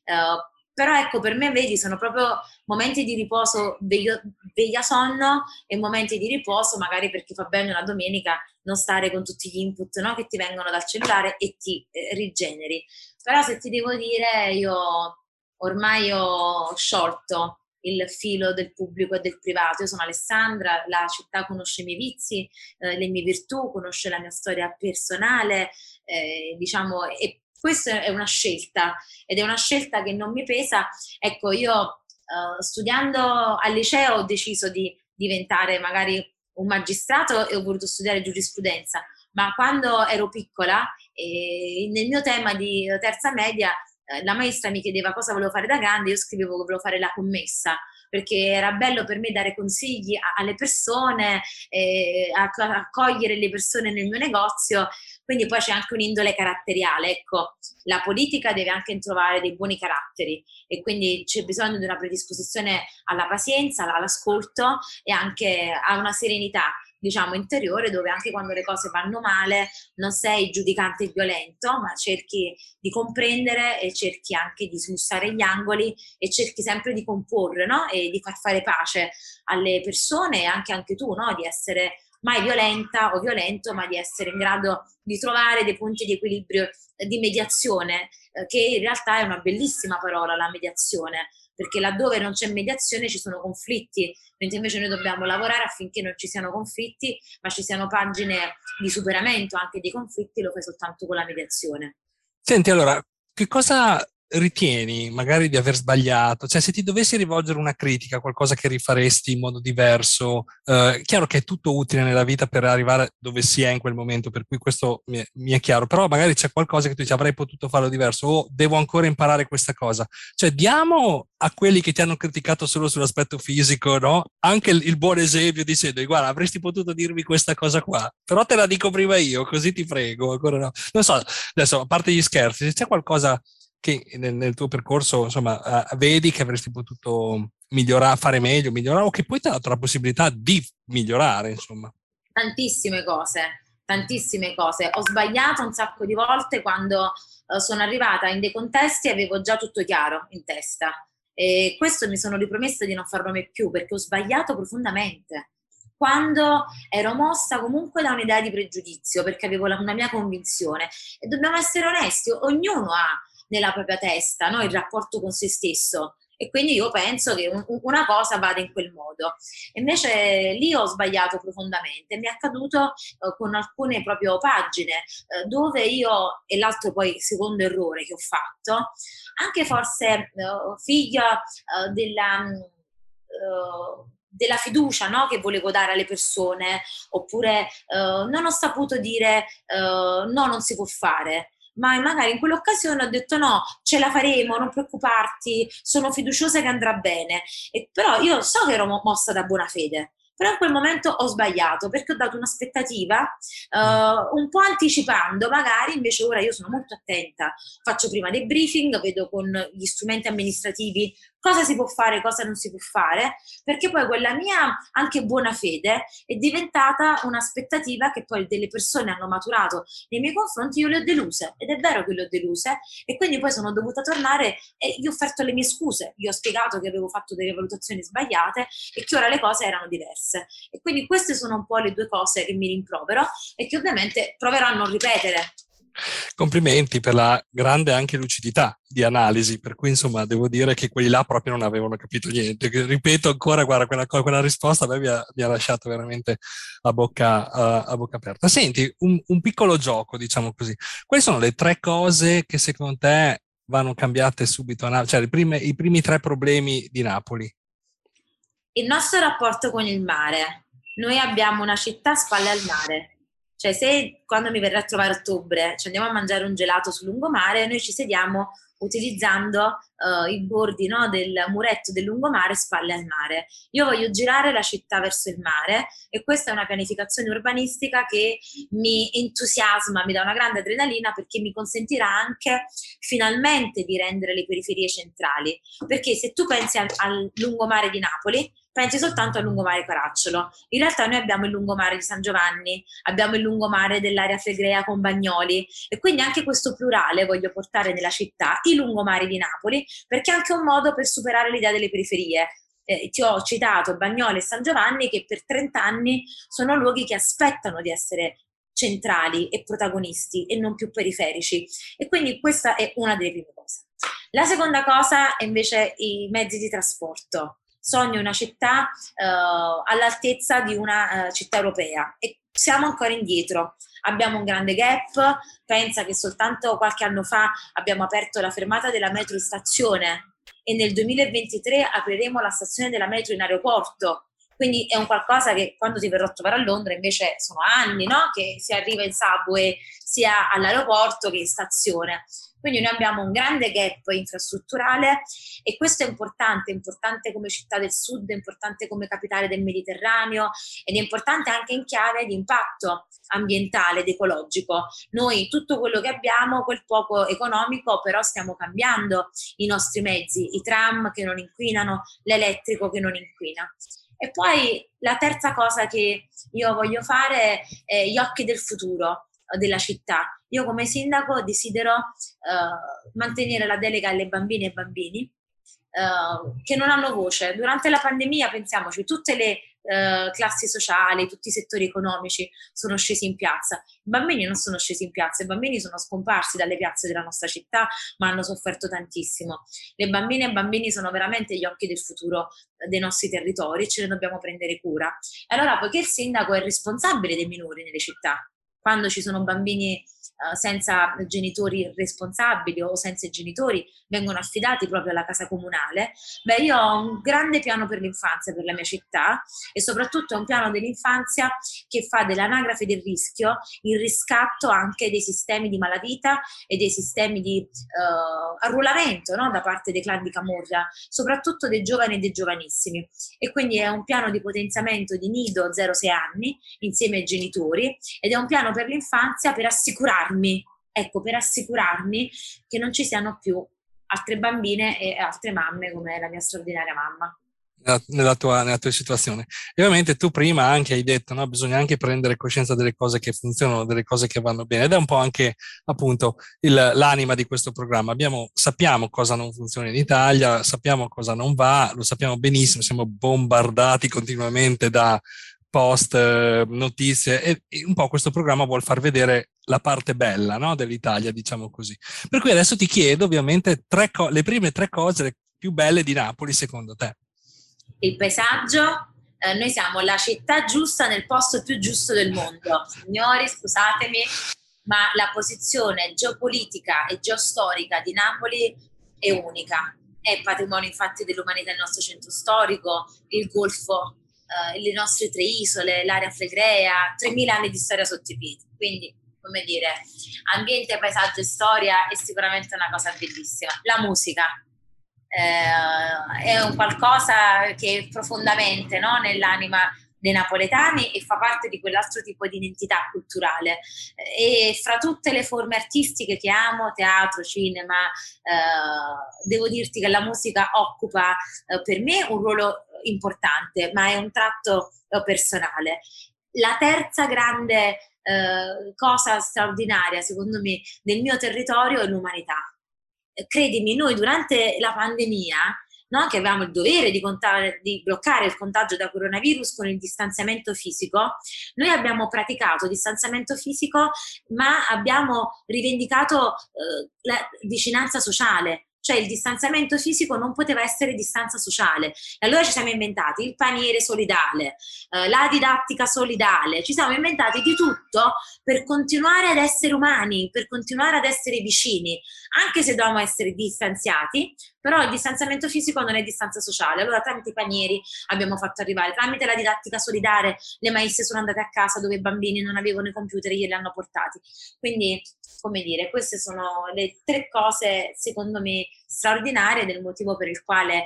Eh, però ecco, per me, vedi, sono proprio momenti di riposo veglia, veglia sonno e momenti di riposo, magari perché fa bene una domenica non stare con tutti gli input no, che ti vengono dal cellulare e ti eh, rigeneri. Però se ti devo dire, io ormai ho sciolto il filo del pubblico e del privato. Io sono Alessandra, la città conosce i miei vizi, eh, le mie virtù, conosce la mia storia personale, eh, diciamo, e questa è una scelta ed è una scelta che non mi pesa. Ecco, io uh, studiando al liceo ho deciso di diventare magari un magistrato e ho voluto studiare giurisprudenza, ma quando ero piccola, eh, nel mio tema di terza media, eh, la maestra mi chiedeva cosa volevo fare da grande, io scrivevo che volevo fare la commessa perché era bello per me dare consigli alle persone, eh, accogliere le persone nel mio negozio quindi poi c'è anche un'indole caratteriale, ecco, la politica deve anche trovare dei buoni caratteri e quindi c'è bisogno di una predisposizione alla pazienza, all'ascolto e anche a una serenità diciamo interiore dove anche quando le cose vanno male non sei giudicante violento ma cerchi di comprendere e cerchi anche di smussare gli angoli e cerchi sempre di comporre no? e di far fare pace alle persone e anche, anche tu no? di essere mai violenta o violento, ma di essere in grado di trovare dei punti di equilibrio eh, di mediazione, eh, che in realtà è una bellissima parola, la mediazione, perché laddove non c'è mediazione ci sono conflitti, mentre invece noi dobbiamo lavorare affinché non ci siano conflitti, ma ci siano pagine di superamento anche dei conflitti, lo fai soltanto con la mediazione. Senti, allora, che cosa ritieni magari di aver sbagliato? Cioè, se ti dovessi rivolgere una critica, qualcosa che rifaresti in modo diverso, eh, chiaro che è tutto utile nella vita per arrivare dove si è in quel momento, per cui questo mi è, mi è chiaro, però magari c'è qualcosa che tu dici avrei potuto farlo diverso o devo ancora imparare questa cosa. Cioè, diamo a quelli che ti hanno criticato solo sull'aspetto fisico, no? Anche il, il buon esempio dicendo, guarda, avresti potuto dirmi questa cosa qua, però te la dico prima io, così ti prego, ancora no. Non so, adesso, a parte gli scherzi, se c'è qualcosa che nel, nel tuo percorso insomma uh, vedi che avresti potuto migliorare, fare meglio, migliorare o che poi ti ha dato la possibilità di migliorare, insomma? Tantissime cose, tantissime cose. Ho sbagliato un sacco di volte quando uh, sono arrivata in dei contesti e avevo già tutto chiaro in testa. E questo mi sono ripromessa di non farlo mai più perché ho sbagliato profondamente. Quando ero mossa comunque da un'idea di pregiudizio, perché avevo la, una mia convinzione. E dobbiamo essere onesti, ognuno ha nella propria testa, no? il rapporto con se stesso. E quindi io penso che un, una cosa vada in quel modo. Invece lì ho sbagliato profondamente. Mi è accaduto eh, con alcune proprio pagine eh, dove io, e l'altro poi secondo errore che ho fatto, anche forse eh, figlia eh, della eh, della fiducia no? che volevo dare alle persone, oppure uh, non ho saputo dire uh, no, non si può fare ma magari in quell'occasione ho detto no, ce la faremo, non preoccuparti, sono fiduciosa che andrà bene. E, però io so che ero mossa da buona fede, però in quel momento ho sbagliato perché ho dato un'aspettativa uh, un po' anticipando, magari invece ora io sono molto attenta, faccio prima dei briefing, vedo con gli strumenti amministrativi cosa si può fare, cosa non si può fare, perché poi quella mia anche buona fede è diventata un'aspettativa che poi delle persone hanno maturato nei miei confronti, io le ho deluse ed è vero che le ho deluse e quindi poi sono dovuta tornare e gli ho offerto le mie scuse, gli ho spiegato che avevo fatto delle valutazioni sbagliate e che ora le cose erano diverse. E quindi queste sono un po' le due cose che mi rimprovero e che ovviamente proverò a non ripetere Complimenti per la grande anche lucidità di analisi, per cui insomma devo dire che quelli là proprio non avevano capito niente. Ripeto ancora, guarda, quella, quella risposta a mi ha, mi ha lasciato veramente a bocca, uh, a bocca aperta. Senti, un, un, piccolo gioco, diciamo così. Quali sono le tre cose che secondo te vanno cambiate subito, cioè prime, i primi tre problemi di Napoli? Il nostro rapporto con il mare. Noi abbiamo una città a spalle al mare cioè, se quando mi verrà a trovare a ottobre ci andiamo a mangiare un gelato sul lungomare, noi ci sediamo utilizzando uh, i bordi no, del muretto del lungomare spalle al mare. Io voglio girare la città verso il mare e questa è una pianificazione urbanistica che mi entusiasma, mi dà una grande adrenalina perché mi consentirà anche finalmente di rendere le periferie centrali. Perché se tu pensi al, al lungomare di Napoli, pensi soltanto al lungomare Caracciolo. In realtà noi abbiamo il lungomare di San Giovanni, abbiamo il lungomare dell'area flegrea con Bagnoli e quindi anche questo plurale voglio portare nella città, i lungomari di Napoli, perché è anche un modo per superare l'idea delle periferie. Eh, ti ho citato Bagnoli e San Giovanni che per 30 anni sono luoghi che aspettano di essere centrali e protagonisti e non più periferici. E quindi questa è una delle prime cose. La seconda cosa è invece i mezzi di trasporto sogno una città eh, all'altezza di una eh, città europea e siamo ancora indietro. Abbiamo un grande gap, pensa che soltanto qualche anno fa abbiamo aperto la fermata della metro in stazione e nel 2023 apriremo la stazione della metro in aeroporto. Quindi è un qualcosa che quando ti verrò a trovare a Londra invece sono anni no? che si arriva in subway sia all'aeroporto che in stazione. Quindi noi abbiamo un grande gap infrastrutturale e questo è importante, è importante come città del sud, è importante come capitale del Mediterraneo ed è importante anche in chiave di impatto ambientale ed ecologico. Noi tutto quello che abbiamo, quel poco economico, però stiamo cambiando i nostri mezzi, i tram che non inquinano, l'elettrico che non inquina. E poi la terza cosa che io voglio fare è gli occhi del futuro della città. Io come sindaco desidero uh, mantenere la delega alle bambine e bambini uh, che non hanno voce. Durante la pandemia, pensiamoci, tutte le uh, classi sociali, tutti i settori economici sono scesi in piazza. I bambini non sono scesi in piazza, i bambini sono scomparsi dalle piazze della nostra città, ma hanno sofferto tantissimo. Le bambine e i bambini sono veramente gli occhi del futuro dei nostri territori ce ne dobbiamo prendere cura. Allora, poiché il sindaco è responsabile dei minori nelle città, quando ci sono bambini uh, senza genitori responsabili o senza genitori vengono affidati proprio alla casa comunale, beh io ho un grande piano per l'infanzia per la mia città e soprattutto un piano dell'infanzia che fa dell'anagrafe del rischio il riscatto anche dei sistemi di malavita e dei sistemi di uh, arruolamento no? da parte dei clan di Camorra, soprattutto dei giovani e dei giovanissimi. E quindi è un piano di potenziamento di nido 0-6 anni insieme ai genitori ed è un piano per l'infanzia per assicurarmi, ecco, per assicurarmi che non ci siano più altre bambine e altre mamme come la mia straordinaria mamma. Nella tua, nella tua, situazione. E ovviamente tu prima anche hai detto, no, bisogna anche prendere coscienza delle cose che funzionano, delle cose che vanno bene, ed è un po' anche appunto il, l'anima di questo programma. Abbiamo, sappiamo cosa non funziona in Italia, sappiamo cosa non va, lo sappiamo benissimo, siamo bombardati continuamente da post, eh, notizie e, un po' questo programma vuol far vedere la parte bella no, dell'Italia, diciamo così. Per cui adesso ti chiedo ovviamente co- le prime tre cose più belle di Napoli secondo te. Il paesaggio, eh, noi siamo la città giusta nel posto più giusto del mondo. Signori, scusatemi, ma la posizione geopolitica e geostorica di Napoli è unica. È patrimonio infatti dell'umanità il nostro centro storico, il Golfo uh, le nostre tre isole, l'area flegrea, 3.000 anni di storia sotto i piedi. Quindi, come dire, ambiente, paesaggio e storia è sicuramente una cosa bellissima. La musica eh, è un qualcosa che profondamente no, nell'anima dei napoletani e fa parte di quell'altro tipo di identità culturale. E fra tutte le forme artistiche che amo, teatro, cinema, eh, devo dirti che la musica occupa eh, per me un ruolo importante, ma è un tratto eh, personale. La terza grande eh, cosa straordinaria, secondo me, del mio territorio è l'umanità. Credimi, noi durante la pandemia no? che avevamo il dovere di, contare, di, bloccare il contagio da coronavirus con il distanziamento fisico, noi abbiamo praticato distanziamento fisico, ma abbiamo rivendicato eh, la vicinanza sociale, cioè il distanziamento fisico non poteva essere distanza sociale. E allora ci siamo inventati il paniere solidale, eh, la didattica solidale, ci siamo inventati di tutto per continuare ad essere umani, per continuare ad essere vicini, anche se dobbiamo essere distanziati, però il distanziamento fisico non è distanza sociale. Allora tramite i panieri abbiamo fatto arrivare, tramite la didattica solidale le maestre sono andate a casa dove i bambini non avevano i computer e glieli hanno portati. Quindi come dire, queste sono le tre cose secondo me straordinarie del motivo per il quale eh,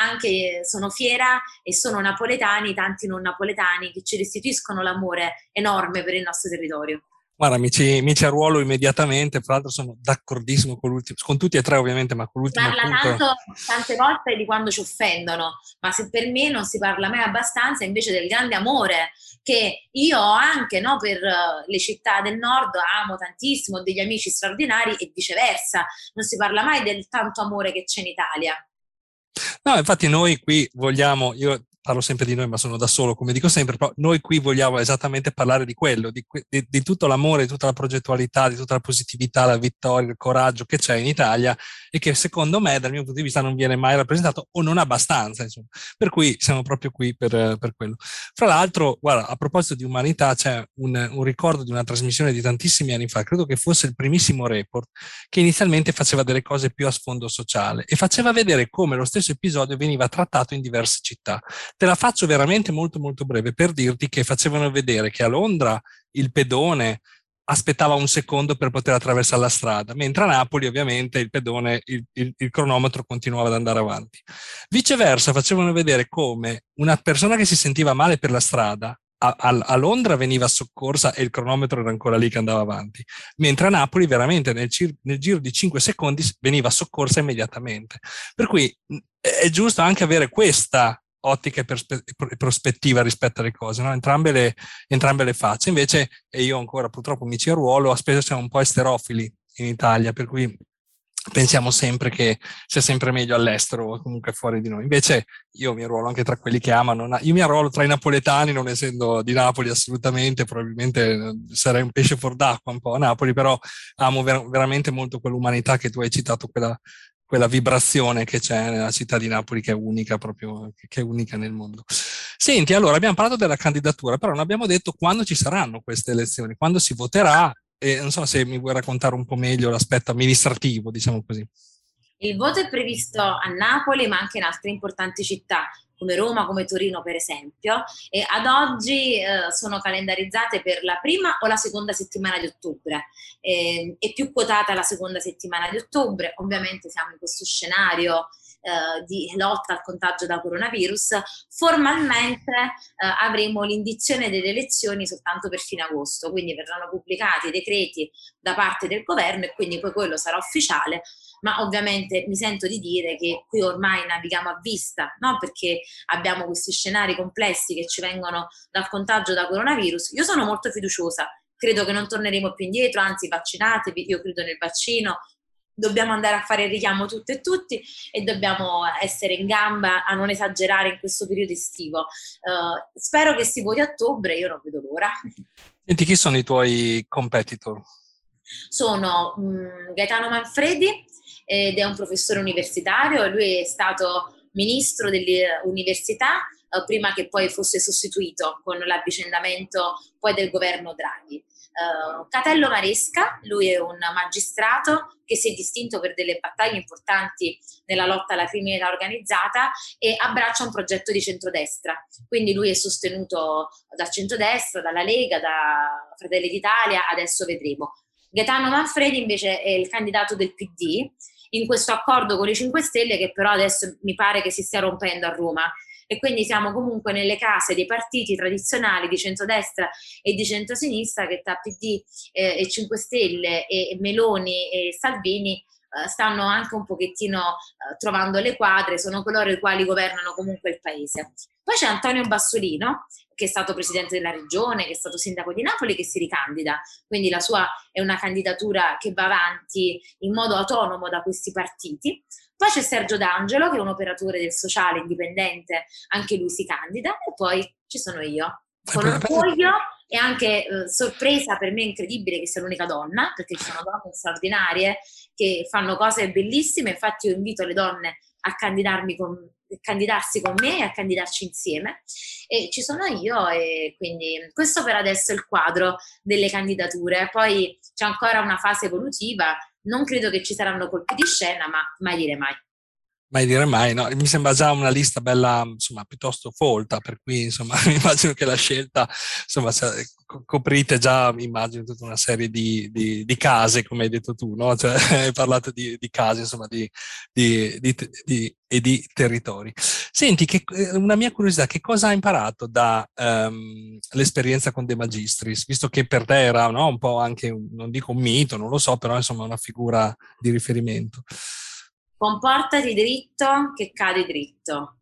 anche sono fiera e sono napoletani, tanti non napoletani che ci restituiscono l'amore enorme per il nostro territorio. Guarda, mi ci, mi ci arruolo immediatamente, fra l'altro sono d'accordissimo con l'ultimo, con tutti e tre ovviamente, ma con l'ultimo parla punto... tanto, tante volte di quando ci offendono, ma se per me non si parla mai abbastanza invece del grande amore che io ho anche no, per uh, le città del nord, amo tantissimo, ho degli amici straordinari e viceversa, non si parla mai del tanto amore che c'è in Italia. No, infatti noi qui vogliamo, io parlo sempre di noi, ma sono da solo, come dico sempre, però noi qui vogliamo esattamente parlare di quello, di, di, di, tutto l'amore, di tutta la progettualità, di tutta la positività, la vittoria, il coraggio che c'è in Italia e che secondo me, dal mio punto di vista, non viene mai rappresentato o non abbastanza, insomma. Per cui siamo proprio qui per, per quello. Fra l'altro, guarda, a proposito di umanità, c'è un, un ricordo di una trasmissione di tantissimi anni fa, credo che fosse il primissimo report, che inizialmente faceva delle cose più a sfondo sociale e faceva vedere come lo stesso episodio veniva trattato in diverse città. Te la faccio veramente molto molto breve per dirti che facevano vedere che a Londra il pedone aspettava un secondo per poter attraversare la strada, mentre a Napoli ovviamente il pedone, il, il, il, cronometro continuava ad andare avanti. Viceversa facevano vedere come una persona che si sentiva male per la strada a, a, a, Londra veniva soccorsa e il cronometro era ancora lì che andava avanti, mentre a Napoli veramente nel, nel giro di 5 secondi veniva soccorsa immediatamente. Per cui è giusto anche avere questa ottica e prospettiva rispetto alle cose, no? entrambe, le, entrambe, le, facce. Invece, e io ancora purtroppo mi ci ruolo, spesso siamo un po' esterofili in Italia, per cui pensiamo sempre che sia sempre meglio all'estero o comunque fuori di noi. Invece io mi arruolo anche tra quelli che amano, io mi arruolo tra i napoletani, non essendo di Napoli assolutamente, probabilmente eh, sarei un pesce fuor d'acqua un po' a Napoli, però amo ver- veramente molto quell'umanità che tu hai citato, quella, quella vibrazione che c'è nella città di Napoli che è unica proprio, che è unica nel mondo. Senti, allora abbiamo parlato della candidatura, però non abbiamo detto quando ci saranno queste elezioni, quando si voterà e non so se mi vuoi raccontare un po' meglio l'aspetto amministrativo, diciamo così. Il voto è previsto a Napoli, ma anche in altre importanti città, come Roma, come Torino per esempio, e ad oggi eh, sono calendarizzate per la prima o la seconda settimana di ottobre. Eh, è più quotata la seconda settimana di ottobre, ovviamente siamo in questo scenario eh, di lotta al contagio da coronavirus, formalmente eh, avremo l'indizione delle elezioni soltanto per fine agosto, quindi verranno pubblicati i decreti da parte del governo e quindi poi quello sarà ufficiale, ma ovviamente mi sento di dire che qui ormai navighiamo a vista, no? perché abbiamo questi scenari complessi che ci vengono dal contagio da coronavirus. Io sono molto fiduciosa, credo che non torneremo più indietro, anzi vaccinatevi, io credo nel vaccino, dobbiamo andare a fare il richiamo tutte e tutti e dobbiamo essere in gamba a non esagerare in questo periodo estivo. Uh, spero che si voti a ottobre, io non vedo l'ora. Senti, chi sono i tuoi competitor? Sono um, Gaetano Manfredi ed è un professore universitario, lui è stato ministro dell'università uh, prima che poi fosse sostituito con l'avvicendamento poi del governo Draghi. Uh, Catello Maresca, lui è un magistrato che si è distinto per delle battaglie importanti nella lotta alla criminalità organizzata e abbraccia un progetto di centrodestra. Quindi lui è sostenuto dal centrodestra, dalla Lega, da Fratelli d'Italia, adesso vedremo. Gaetano Manfredi invece è il candidato del PD in questo accordo con i 5 Stelle che però adesso mi pare che si stia rompendo a Roma e quindi siamo comunque nelle case dei partiti tradizionali di centrodestra e di centrosinistra che tra PD eh, e 5 Stelle e Meloni e Salvini eh, stanno anche un pochettino eh, trovando le quadre, sono coloro i quali governano comunque il paese. Poi c'è Antonio Bassolino, che è stato presidente della regione, che è stato sindaco di Napoli, che si ricandida. Quindi la sua è una candidatura che va avanti in modo autonomo da questi partiti. Poi c'è Sergio D'Angelo, che è un operatore del sociale indipendente, anche lui si candida, e poi ci sono io. Con orgoglio e anche eh, sorpresa per me incredibile che sia l'unica donna, perché ci sono donne straordinarie che fanno cose bellissime, infatti io invito le donne a candidarmi con, candidarsi con me e a candidarci insieme. E ci sono io e quindi questo per adesso è il quadro delle candidature. Poi c'è ancora una fase evolutiva non credo che ci saranno colpi di scena ma mai dire mai mai dire mai, no? Mi sembra già una lista bella, insomma, piuttosto folta, per cui, insomma, immagino che la scelta, insomma, coprite già, immagino, tutta una serie di, di, di case, come hai detto tu, no? Cioè, hai parlato di, di case, insomma, di, e di territori. Senti, che, eh, una mia curiosità, che cosa hai imparato dall'esperienza ehm, um, con De Magistris, visto che per te era no, un po' anche, non dico un mito, non lo so, però insomma una figura di riferimento comportati dritto che cadi dritto.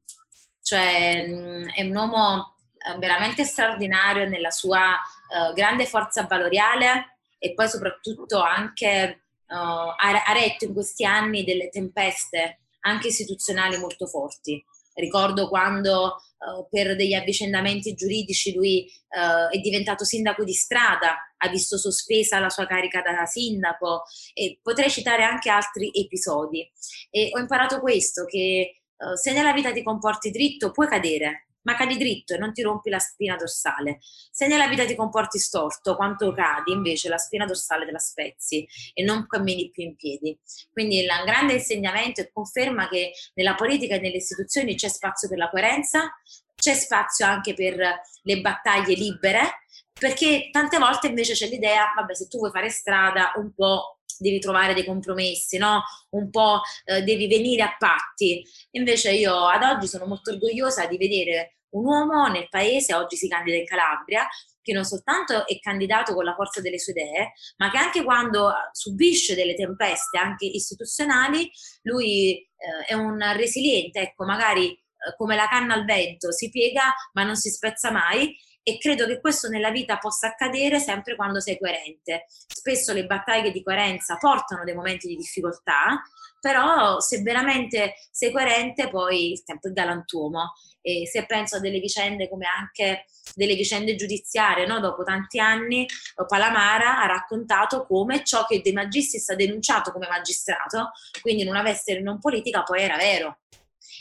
Cioè mh, è un uomo eh, veramente straordinario nella sua uh, grande forza valoriale e poi soprattutto anche uh, ha retto in questi anni delle tempeste anche istituzionali molto forti. Ricordo quando uh, per degli avvicendamenti giuridici lui uh, è diventato sindaco di strada, ha visto sospesa la sua carica da sindaco e potrei citare anche altri episodi. E ho imparato questo, che uh, se nella vita ti comporti dritto puoi cadere, ma cadi dritto e non ti rompi la spina dorsale. Se nella vita ti comporti storto, quanto cadi, invece la spina dorsale te la spezzi e non cammini più in piedi. Quindi il grande insegnamento è conferma che nella politica e nelle istituzioni c'è spazio per la coerenza, c'è spazio anche per le battaglie libere, perché tante volte invece c'è l'idea, vabbè, se tu vuoi fare strada, un po' devi trovare dei compromessi, no? Un po' eh, devi venire a patti. Invece io ad oggi sono molto orgogliosa di vedere un uomo nel paese, oggi si candida in Calabria, che non soltanto è candidato con la forza delle sue idee, ma che anche quando subisce delle tempeste anche istituzionali, lui eh, è un resiliente, ecco, magari eh, come la canna al vento, si piega ma non si spezza mai e credo che questo nella vita possa accadere sempre quando sei coerente. Spesso le battaglie di coerenza portano dei momenti di difficoltà, però se veramente sei coerente poi il tempo è galantuomo e se penso a delle vicende come anche delle vicende giudiziarie, no? dopo tanti anni Palamara ha raccontato come ciò che De Magistris ha denunciato come magistrato, quindi in una veste non politica, poi era vero.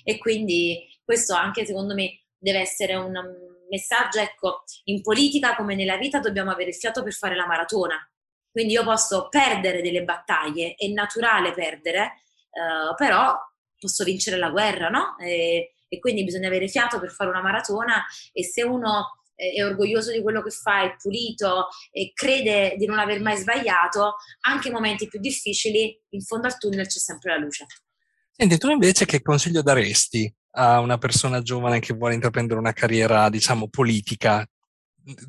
E quindi questo anche secondo me deve essere un messaggio, ecco, in politica come nella vita dobbiamo avere il fiato per fare la maratona. Quindi io posso perdere delle battaglie, è naturale perdere, eh, però posso vincere la guerra, no? E, e, quindi bisogna avere fiato per fare una maratona e se uno è orgoglioso di quello che fa, è pulito e crede di non aver mai sbagliato, anche in momenti più difficili, in fondo al tunnel c'è sempre la luce. Senti, tu invece che consiglio daresti a una persona giovane che vuole intraprendere una carriera, diciamo, politica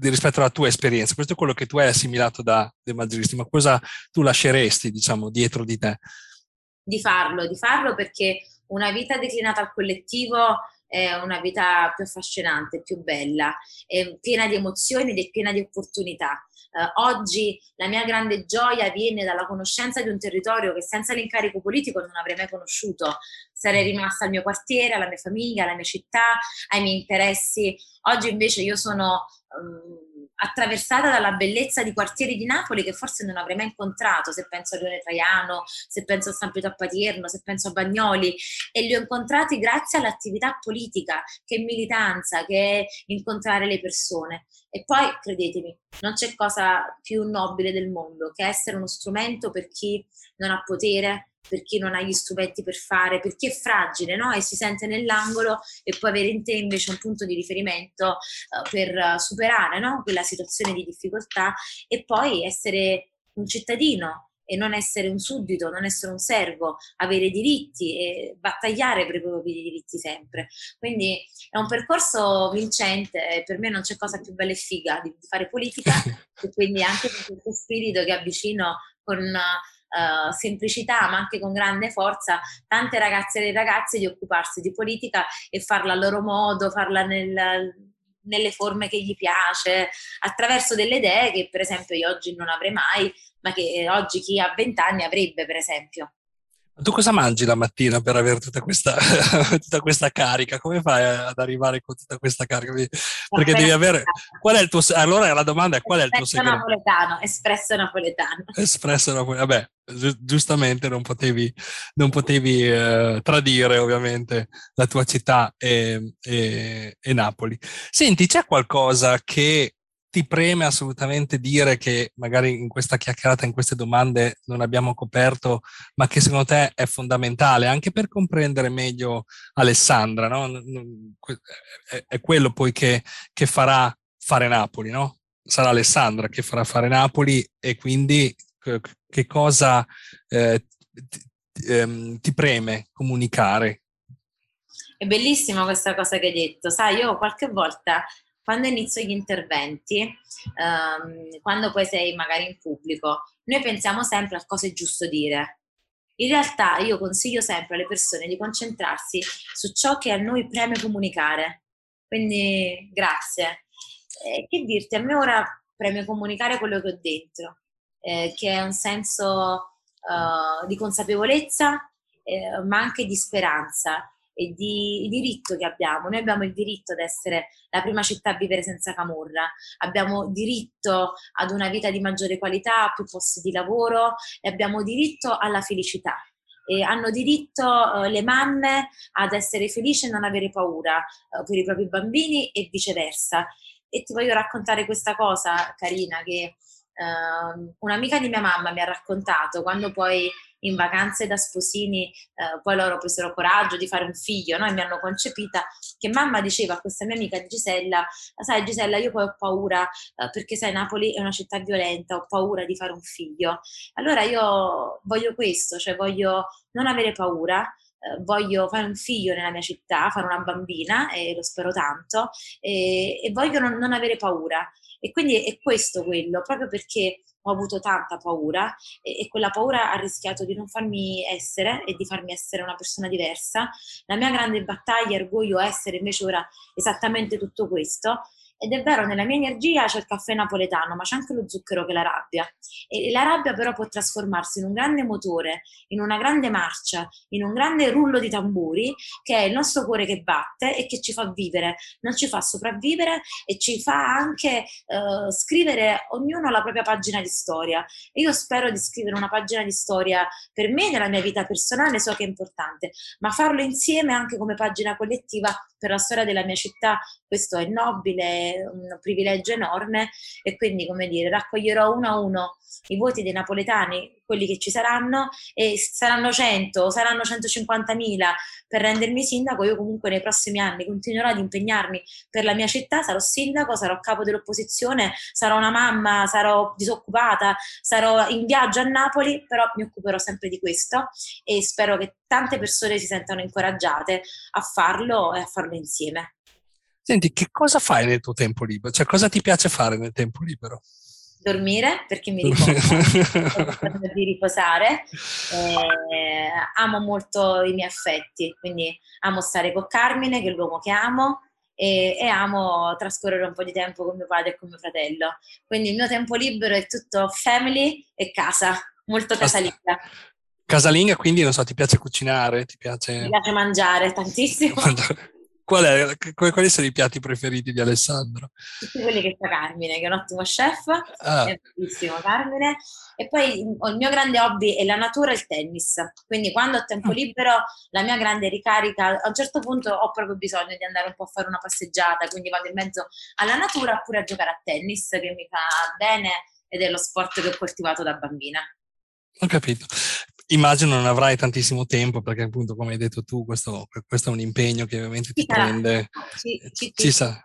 rispetto alla tua esperienza? Questo è quello che tu hai assimilato da De Maggioristi, ma cosa tu lasceresti, diciamo, dietro di te? Di farlo, di farlo perché una vita declinata al collettivo è una vita più affascinante, più bella, piena di emozioni ed è piena di opportunità. Uh, oggi la mia grande gioia viene dalla conoscenza di un territorio che senza l'incarico politico non avrei mai conosciuto. Sarei rimasta al mio quartiere, alla mia famiglia, alla mia città, ai miei interessi. Oggi invece io sono um, attraversata dalla bellezza di quartieri di Napoli che forse non avrei mai incontrato, se penso a Leone Traiano, se penso a San Pietro a Patierno, se penso a Bagnoli, e li ho incontrati grazie all'attività politica, che è militanza, che è incontrare le persone. E poi, credetemi, non c'è cosa più nobile del mondo che essere uno strumento per chi non ha potere, per chi non ha gli strumenti per fare, per chi è fragile no? e si sente nell'angolo e può avere in te invece un punto di riferimento uh, per superare no? quella situazione di difficoltà e poi essere un cittadino e non essere un suddito, non essere un servo, avere diritti e battagliare per i propri diritti sempre. Quindi è un percorso vincente per me non c'è cosa più bella e figa di, fare politica e quindi anche con questo spirito che avvicino con uh, semplicità ma anche con grande forza tante ragazze e ragazzi di occuparsi di politica e farla a loro modo, farla nel, nelle forme che gli piace, attraverso delle idee che per esempio io oggi non avrei mai, ma che oggi chi ha vent'anni avrebbe per esempio. Tu cosa mangi la mattina per avere tutta questa, tutta questa carica? Come fai ad arrivare con tutta questa carica? Perché devi avere... Qual è il tuo... Allora la domanda è qual è il tuo segreto? Napoletano, espresso napoletano. Espresso napoletano. Vabbè, giustamente non potevi, non potevi eh, tradire ovviamente la tua città e, e, e Napoli. Senti, c'è qualcosa che ti preme assolutamente dire che magari in questa chiacchierata, in queste domande non abbiamo coperto, ma che secondo te è fondamentale anche per comprendere meglio Alessandra, no? È quello poi che, che farà fare Napoli, no? Sarà Alessandra che farà fare Napoli e quindi che cosa eh, ti, ehm, ti preme comunicare? È bellissima questa cosa che hai detto. Sai, io qualche volta quando inizio gli interventi, um, quando poi sei magari in pubblico, noi pensiamo sempre a cosa è giusto dire. In realtà io consiglio sempre alle persone di concentrarsi su ciò che a noi preme comunicare. Quindi grazie. Eh, che dirti, a me ora preme comunicare quello che ho dentro, eh, che è un senso uh, di consapevolezza, eh, ma anche di speranza e di diritto che abbiamo. Noi abbiamo il diritto ad essere la prima città a vivere senza camorra, abbiamo diritto ad una vita di maggiore qualità, a più posti di lavoro e abbiamo diritto alla felicità. E hanno diritto eh, le mamme ad essere felici e non avere paura eh, per i propri bambini e viceversa. E ti voglio raccontare questa cosa, Carina, che Uh, un'amica di mia mamma mi ha raccontato quando poi in vacanze da sposini uh, poi loro presero coraggio di fare un figlio no? e mi hanno concepita che mamma diceva a questa mia amica Gisella sai Gisella io poi ho paura uh, perché sai Napoli è una città violenta ho paura di fare un figlio allora io voglio questo cioè voglio non avere paura voglio fare un figlio nella mia città, fare una bambina, e lo spero tanto, e, e voglio non, non, avere paura. E quindi è questo quello, proprio perché ho avuto tanta paura e, e, quella paura ha rischiato di non farmi essere e di farmi essere una persona diversa. La mia grande battaglia orgoglio essere invece ora esattamente tutto questo ed è vero, nella mia energia c'è il caffè napoletano, ma c'è anche lo zucchero che la rabbia. E la rabbia però può trasformarsi in un grande motore, in una grande marcia, in un grande rullo di tamburi, che è il nostro cuore che batte e che ci fa vivere, non ci fa sopravvivere e ci fa anche uh, scrivere ognuno la propria pagina di storia. E io spero di scrivere una pagina di storia per me nella mia vita personale, so che è importante, ma farlo insieme anche come pagina collettiva per la storia della mia città, questo è nobile, un privilegio enorme e quindi, come dire, raccoglierò uno a uno i voti dei napoletani, quelli che ci saranno, e saranno 100, saranno 150 mila per rendermi sindaco, io comunque nei prossimi anni continuerò ad impegnarmi per la mia città, sarò sindaco, sarò capo dell'opposizione, sarò una mamma, sarò disoccupata, sarò in viaggio a Napoli, però mi occuperò sempre di questo e spero che tante persone si sentano incoraggiate a farlo e a farlo insieme. Senti, che cosa fai nel tuo tempo libero? Cioè, cosa ti piace fare nel tempo libero? Dormire, perché mi riposo, di riposare. Eh, amo molto i miei affetti, quindi amo stare con Carmine, che è l'uomo che amo, e, e, amo trascorrere un po' di tempo con mio padre e con mio fratello. Quindi il mio tempo libero è tutto family e casa, molto casalinga. Casalinga, quindi non so, ti piace cucinare? Ti piace, mi piace mangiare tantissimo. Qual è, quali sono i piatti preferiti di Alessandro? Tutti quelli che fa Carmine, che è un ottimo chef, ah. è bellissimo Carmine. E poi il mio grande hobby è la natura e il tennis. Quindi quando ho tempo ah. libero, la mia grande ricarica, a un certo punto ho proprio bisogno di andare un po' a fare una passeggiata, quindi vado in mezzo alla natura oppure a giocare a tennis, che mi fa bene ed è lo sport che ho coltivato da bambina. Ho capito immagino non avrai tantissimo tempo perché appunto come hai detto tu questo, questo è un impegno che ovviamente ti ci prende. Ci, ci, ci sarà.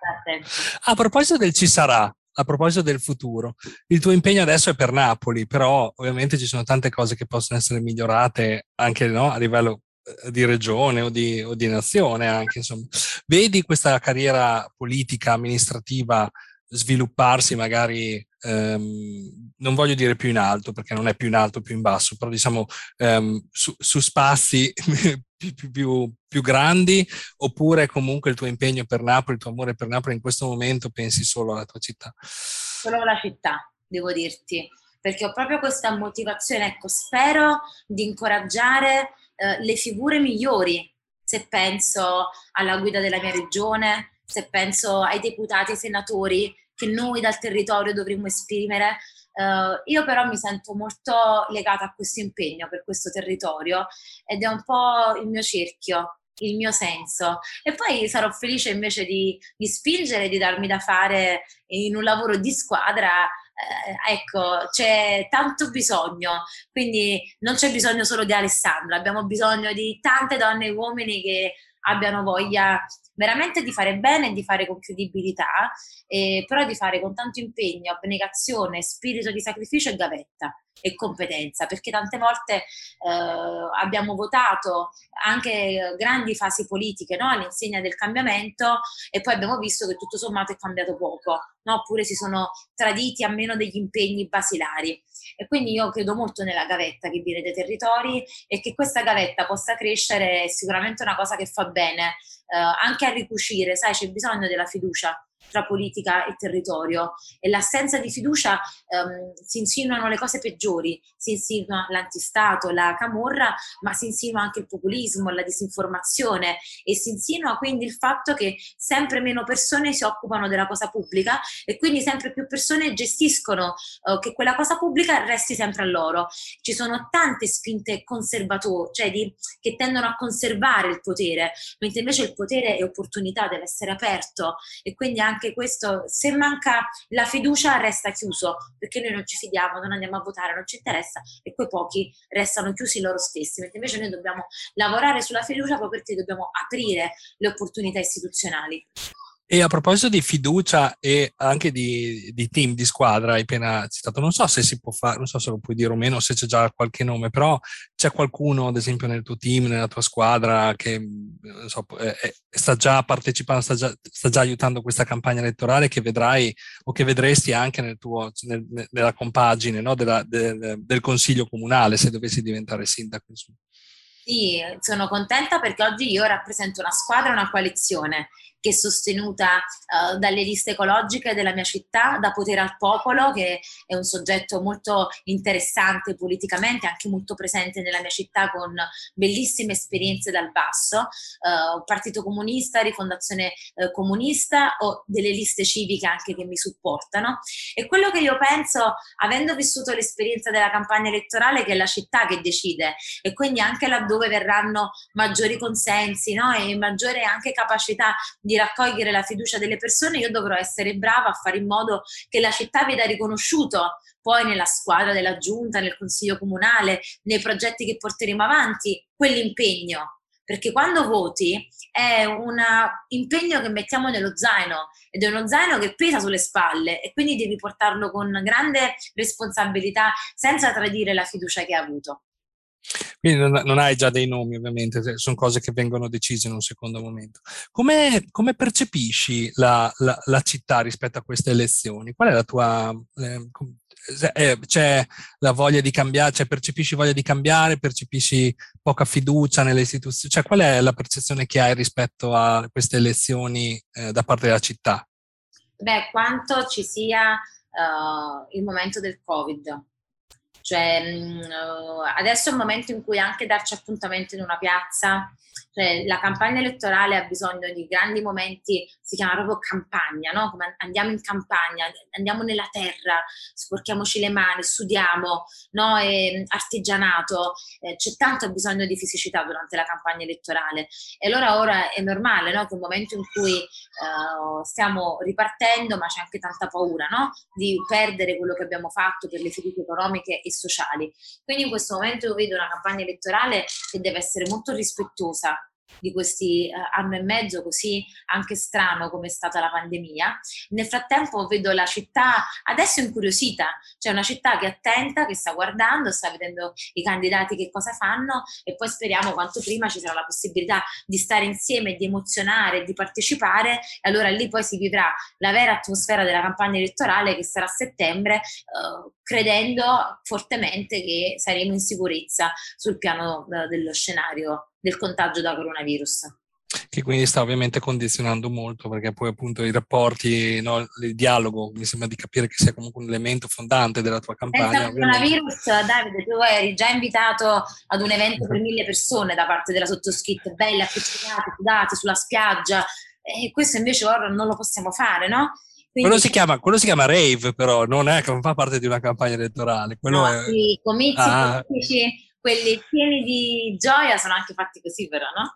a proposito del ci sarà a proposito del futuro il tuo impegno adesso è per Napoli però ovviamente ci sono tante cose che possono essere migliorate anche no, a livello eh, di regione o di, o di nazione anche insomma. Vedi questa carriera politica amministrativa svilupparsi magari, ehm, non voglio dire più in alto perché non è più in alto, più in basso, però diciamo ehm, su, su, spazi più, più, più, grandi oppure comunque il tuo impegno per Napoli, il tuo amore per Napoli in questo momento pensi solo alla tua città? Solo alla città, devo dirti, perché ho proprio questa motivazione, ecco, spero di incoraggiare eh, le figure migliori, se penso alla guida della mia regione, se penso ai deputati, ai senatori che noi dal territorio dovremmo esprimere. Uh, io però mi sento molto legata a questo impegno per questo territorio ed è un po' il mio cerchio, il mio senso. E poi sarò felice invece di, di spingere, di darmi da fare in un lavoro di squadra. Eh, ecco, c'è tanto bisogno, quindi non c'è bisogno solo di Alessandra, abbiamo bisogno di tante donne e uomini che abbiano voglia veramente di fare bene e di fare con credibilità, eh, però di fare con tanto impegno, abnegazione, spirito di sacrificio e gavetta e competenza, perché tante volte eh, abbiamo votato anche grandi fasi politiche no? all'insegna del cambiamento e poi abbiamo visto che tutto sommato è cambiato poco, no? oppure si sono traditi a meno degli impegni basilari. E quindi io credo molto nella gavetta che viene dai territori e che questa gavetta possa crescere è sicuramente una cosa che fa bene eh, anche a ricucire, sai, c'è bisogno della fiducia tra politica e territorio. E l'assenza di fiducia ehm, si insinuano le cose peggiori, si insinua l'antistato, la camorra, ma si insinua anche il populismo, la disinformazione. E si insinua quindi il fatto che sempre meno persone si occupano della cosa pubblica e quindi sempre più persone gestiscono eh, che quella cosa pubblica resti sempre a loro. Ci sono tante spinte conservatori, cioè di, che tendono a conservare il potere, mentre invece il potere è opportunità, deve essere aperto. E quindi anche anche questo, se manca la fiducia resta chiuso, perché noi non ci fidiamo, non andiamo a votare, non ci interessa e quei pochi restano chiusi loro stessi, mentre invece noi dobbiamo lavorare sulla fiducia proprio perché dobbiamo aprire le opportunità istituzionali. E a proposito di fiducia e anche di, di, team, di squadra, hai appena citato, non so se si può fare, non so se lo puoi dire o meno, se c'è già qualche nome, però c'è qualcuno, ad esempio, nel tuo team, nella tua squadra, che so, è, sta già partecipando, sta già, sta già, aiutando questa campagna elettorale che vedrai o che vedresti anche nel tuo, nel, nella compagine no? Della, del, del Consiglio Comunale, se dovessi diventare sindaco. Sì, sono contenta perché oggi io rappresento una squadra, una coalizione che è sostenuta uh, dalle liste ecologiche della mia città, da Potere al Popolo, che è un soggetto molto interessante politicamente, anche molto presente nella mia città con bellissime esperienze dal basso, uh, Partito Comunista, Rifondazione uh, Comunista o delle liste civiche anche che mi supportano. E quello che io penso, avendo vissuto l'esperienza della campagna elettorale, che è la città che decide e quindi anche laddove verranno maggiori consensi no? e maggiore anche capacità di raccogliere la fiducia delle persone, io dovrò essere brava a fare in modo che la città veda riconosciuto poi nella squadra della giunta, nel consiglio comunale, nei progetti che porteremo avanti, quell'impegno. Perché quando voti è un impegno che mettiamo nello zaino ed è uno zaino che pesa sulle spalle e quindi devi portarlo con grande responsabilità senza tradire la fiducia che hai avuto. Quindi non, non, hai già dei nomi, ovviamente, sono cose che vengono decise in un secondo momento. Come, come percepisci la, la, la, città rispetto a queste elezioni? Qual è la tua... Eh, eh, c'è la voglia di cambiare, cioè percepisci voglia di cambiare, percepisci poca fiducia nelle istituzioni, cioè qual è la percezione che hai rispetto a queste elezioni eh, da parte della città? Beh, quanto ci sia uh, il momento del Covid, cioè, mm, adesso è un momento in cui anche darci appuntamento in una piazza cioè, la campagna elettorale ha bisogno di grandi momenti, si chiama proprio campagna, no? Come andiamo in campagna, andiamo nella terra, sporchiamoci le mani, studiamo, no? E, artigianato, eh, c'è tanto bisogno di fisicità durante la campagna elettorale. E allora ora è normale, no? Che un momento in cui uh, stiamo ripartendo, ma c'è anche tanta paura, no? Di perdere quello che abbiamo fatto per le ferite economiche e sociali. Quindi in questo momento io vedo una campagna elettorale che deve essere molto rispettosa di questi uh, anno e mezzo così anche strano come è stata la pandemia. Nel frattempo vedo la città adesso incuriosita, cioè una città che è attenta, che sta guardando, sta vedendo i candidati che cosa fanno e poi speriamo quanto prima ci sarà la possibilità di stare insieme, di emozionare, di partecipare e allora lì poi si vivrà la vera atmosfera della campagna elettorale che sarà a settembre, uh, credendo fortemente che saremo in sicurezza sul piano uh, dello scenario del contagio da coronavirus. Che quindi sta ovviamente condizionando molto, perché poi appunto i rapporti, no, il dialogo, mi sembra di capire che sia comunque un elemento fondante della tua campagna. Senza il coronavirus, Davide, tu eri già invitato ad un evento per mille persone da parte della sottoscritta, belle, appiccicate, sudate, sulla spiaggia, e questo invece ora non lo possiamo fare, no? Quindi, quello, si chiama, quello, si chiama, rave, però non, è, non fa parte di una campagna elettorale. Quello no, è... sì, comizi ah. politici quelli pieni di gioia sono anche fatti così, però, no?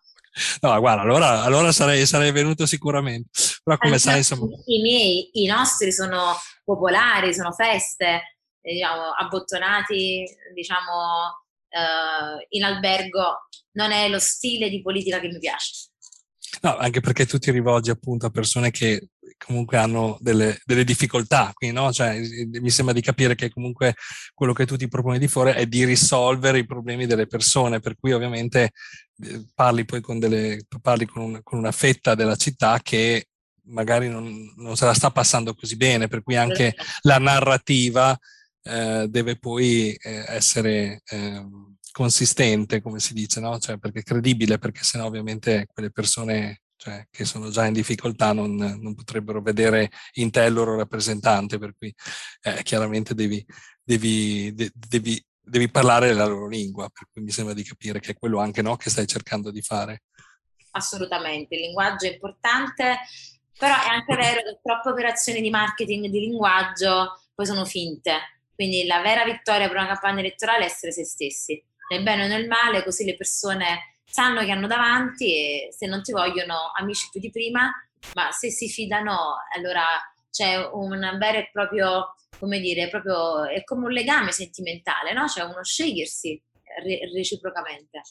No, guarda, allora, allora sarei, sarei, venuto sicuramente. Però come sai, insomma... I miei, i nostri sono popolari, sono feste, diciamo, abbottonati, diciamo, eh, in albergo. Non è lo stile di politica che mi piace. No, anche perché tu ti rivolgi appunto a persone che comunque hanno delle, delle difficoltà, quindi no? cioè, mi sembra di capire che comunque quello che tu ti proponi di fare è di risolvere i problemi delle persone, per cui ovviamente eh, parli poi con, delle, parli con, un, con una fetta della città che magari non, non, se la sta passando così bene, per cui anche la narrativa eh, deve poi eh, essere eh, consistente, come si dice, no? cioè, perché credibile, perché sennò ovviamente quelle persone cioè che sono già in difficoltà non, non potrebbero vedere in te il loro rappresentante, per cui eh, chiaramente devi, devi, de, devi, devi, parlare la loro lingua, per cui mi sembra di capire che è quello anche no, che stai cercando di fare. Assolutamente, il linguaggio è importante, però è anche vero che troppe operazioni di marketing di linguaggio poi sono finte, quindi la vera vittoria per una campagna elettorale è essere se stessi, nel bene o nel male, così le persone sanno che hanno davanti e se non ti vogliono amici più di prima, ma se si fidano allora c'è un vero e proprio, come dire, proprio, è come un legame sentimentale, no? C'è uno scegliersi re- reciprocamente.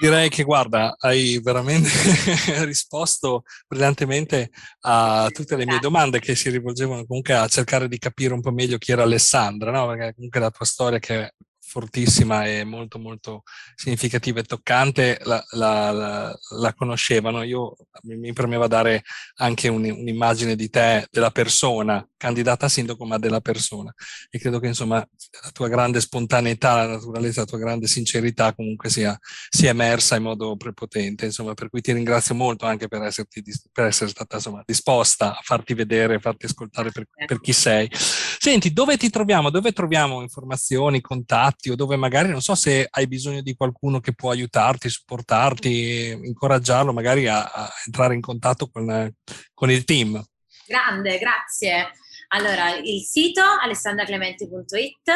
Direi che guarda, hai veramente risposto brillantemente a tutte le mie domande che si rivolgevano comunque a cercare di capire un po' meglio chi era Alessandra, no? Perché comunque la tua storia che fortissima e molto molto significativa e toccante la, la, la, la conoscevano. Io mi, premeva dare anche un, un'immagine di te, della persona, candidata a sindaco, ma della persona. E credo che insomma la tua grande spontaneità, la naturalezza, la tua grande sincerità comunque sia, sia emersa in modo prepotente. Insomma, per cui ti ringrazio molto anche per, esserti, per essere stata insomma, disposta a farti vedere, a farti ascoltare per, per chi sei. Senti, dove ti troviamo? Dove troviamo informazioni, contatti? o dove magari non so se hai bisogno di qualcuno che può aiutarti, supportarti, incoraggiarlo magari a, a entrare in contatto con, con il team. Grande, grazie. Allora, il sito alessandraclemente.it,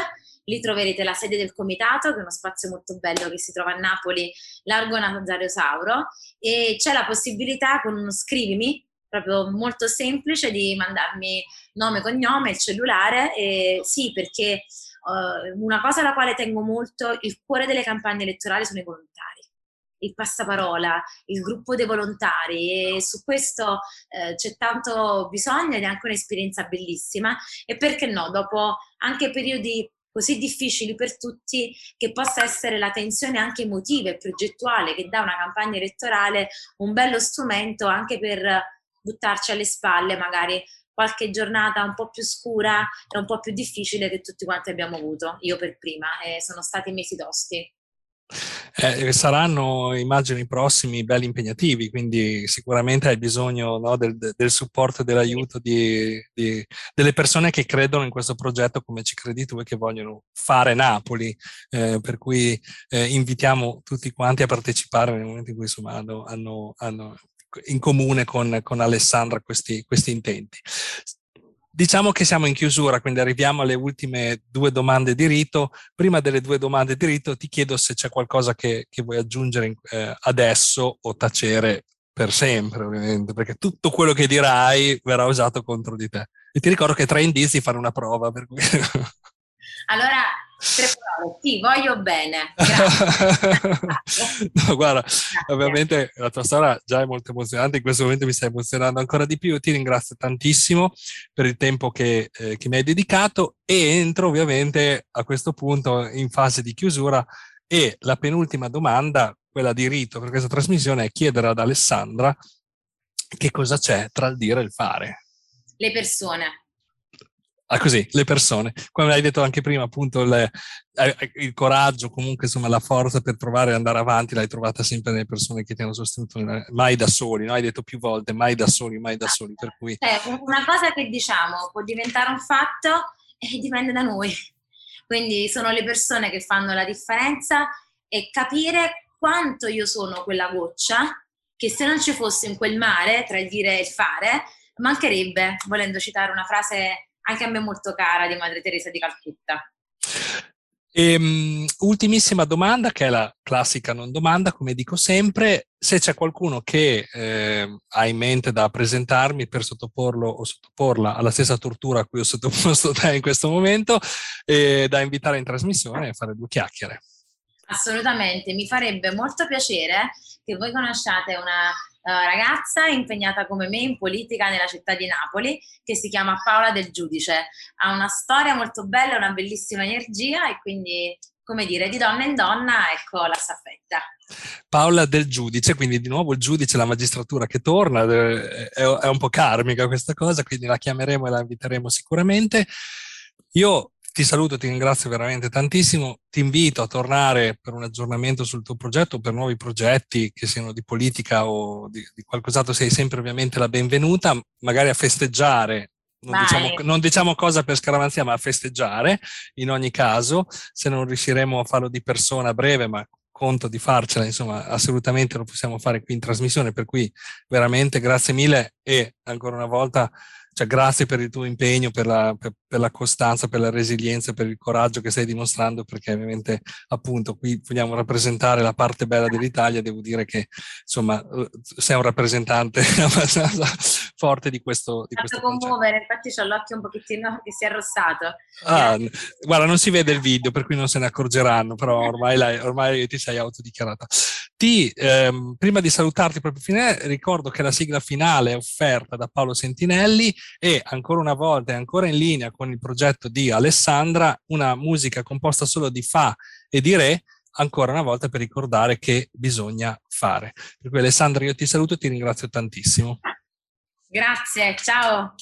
lì troverete la sede del comitato, che è uno spazio molto bello che si trova a Napoli, largo Nazario Sauro, e c'è la possibilità con uno scrivimi, proprio molto semplice, di mandarmi nome, cognome, il cellulare, e sì, perché uh, una cosa alla quale tengo molto, il cuore delle campagne elettorali sono i volontari il passaparola, il gruppo dei volontari e su questo eh, c'è tanto bisogno ed è anche un'esperienza bellissima e perché no, dopo anche periodi così difficili per tutti, che possa essere la tensione anche emotiva e progettuale che dà una campagna elettorale un bello strumento anche per buttarci alle spalle magari qualche giornata un po' più scura e un po' più difficile che tutti quanti abbiamo avuto, io per prima, e sono stati mesi tosti. Eh, saranno, immagino, i prossimi belli impegnativi, quindi sicuramente hai bisogno no, del, del, supporto e dell'aiuto di, di, delle persone che credono in questo progetto come ci credi tu e che vogliono fare Napoli, eh, per cui eh, invitiamo tutti quanti a partecipare nel momento in cui insomma, hanno, hanno, hanno in comune con, con Alessandra questi, questi intenti. Diciamo che siamo in chiusura, quindi arriviamo alle ultime due domande di rito. Prima delle due domande di rito ti chiedo se c'è qualcosa che, che vuoi aggiungere eh, adesso o tacere per sempre, ovviamente, perché tutto quello che dirai verrà usato contro di te. E ti ricordo che tra indizi fanno una prova. Per cui... allora, Tre parole, sì, voglio bene. no, guarda, Grazie. ovviamente la tua storia già è molto emozionante, in questo momento mi stai emozionando ancora di più. Ti ringrazio tantissimo per il tempo che, eh, che mi hai dedicato e entro ovviamente a questo punto in fase di chiusura e la penultima domanda, quella di rito per questa trasmissione, è chiedere ad Alessandra che cosa c'è tra il dire e il fare. Le persone ah, così, le persone. Come hai detto anche prima, appunto, le, il coraggio, comunque insomma la forza per trovare e andare avanti l'hai trovata sempre nelle persone che ti hanno sostenuto, mai da soli, no? hai detto più volte, mai da soli, mai da soli. Per cui... Eh, una cosa che diciamo può diventare un fatto e dipende da noi. Quindi sono le persone che fanno la differenza e capire quanto io sono quella goccia che se non ci fosse in quel mare tra il dire e il fare, mancherebbe, volendo citare una frase anche a me molto cara di Madre Teresa di Calcutta. E, um, ultimissima domanda, che è la classica non domanda, come dico sempre, se c'è qualcuno che eh, ha in mente da presentarmi per sottoporlo o sottoporla alla stessa tortura a cui ho sottoposto te in questo momento, eh, da invitare in trasmissione e fare due chiacchiere. Assolutamente, mi farebbe molto piacere che voi conosciate una ragazza impegnata come me in politica nella città di Napoli che si chiama Paola del Giudice. Ha una storia molto bella, una bellissima energia e quindi, come dire, di donna in donna, ecco la staffetta. Paola del Giudice, quindi di nuovo il giudice, la magistratura che torna, è, è un po' karmica questa cosa, quindi la chiameremo e la inviteremo sicuramente. Io ti saluto, ti ringrazio veramente tantissimo, ti invito a tornare per un aggiornamento sul tuo progetto, per nuovi progetti che siano di politica o di, di qualcos'altro, sei sempre ovviamente la benvenuta, magari a festeggiare non diciamo, non diciamo, cosa per scaramanzia, ma a festeggiare in ogni caso. Se non riusciremo a farlo di persona a breve, ma conto di farcela, insomma, assolutamente lo possiamo fare qui in trasmissione. Per cui veramente grazie mille e ancora una volta cioè, grazie per il tuo impegno, per la, per, per la, costanza, per la resilienza, per il coraggio che stai dimostrando, perché ovviamente appunto qui vogliamo rappresentare la parte bella dell'Italia, devo dire che insomma sei un rappresentante abbastanza forte di questo. Di questo commuovere, infatti ho l'occhio un pochettino che si è arrossato. Ah, guarda, non si vede il video, per cui non se ne accorgeranno, però ormai, la, ormai ti sei autodichiarata. Ti, ehm, prima di salutarti proprio fine, ricordo che la sigla finale è offerta da Paolo Sentinelli e ancora una volta è ancora in linea con il progetto di Alessandra, una musica composta solo di fa e di re, ancora una volta per ricordare che bisogna fare. Per cui Alessandra io ti saluto e ti ringrazio tantissimo. Grazie, ciao.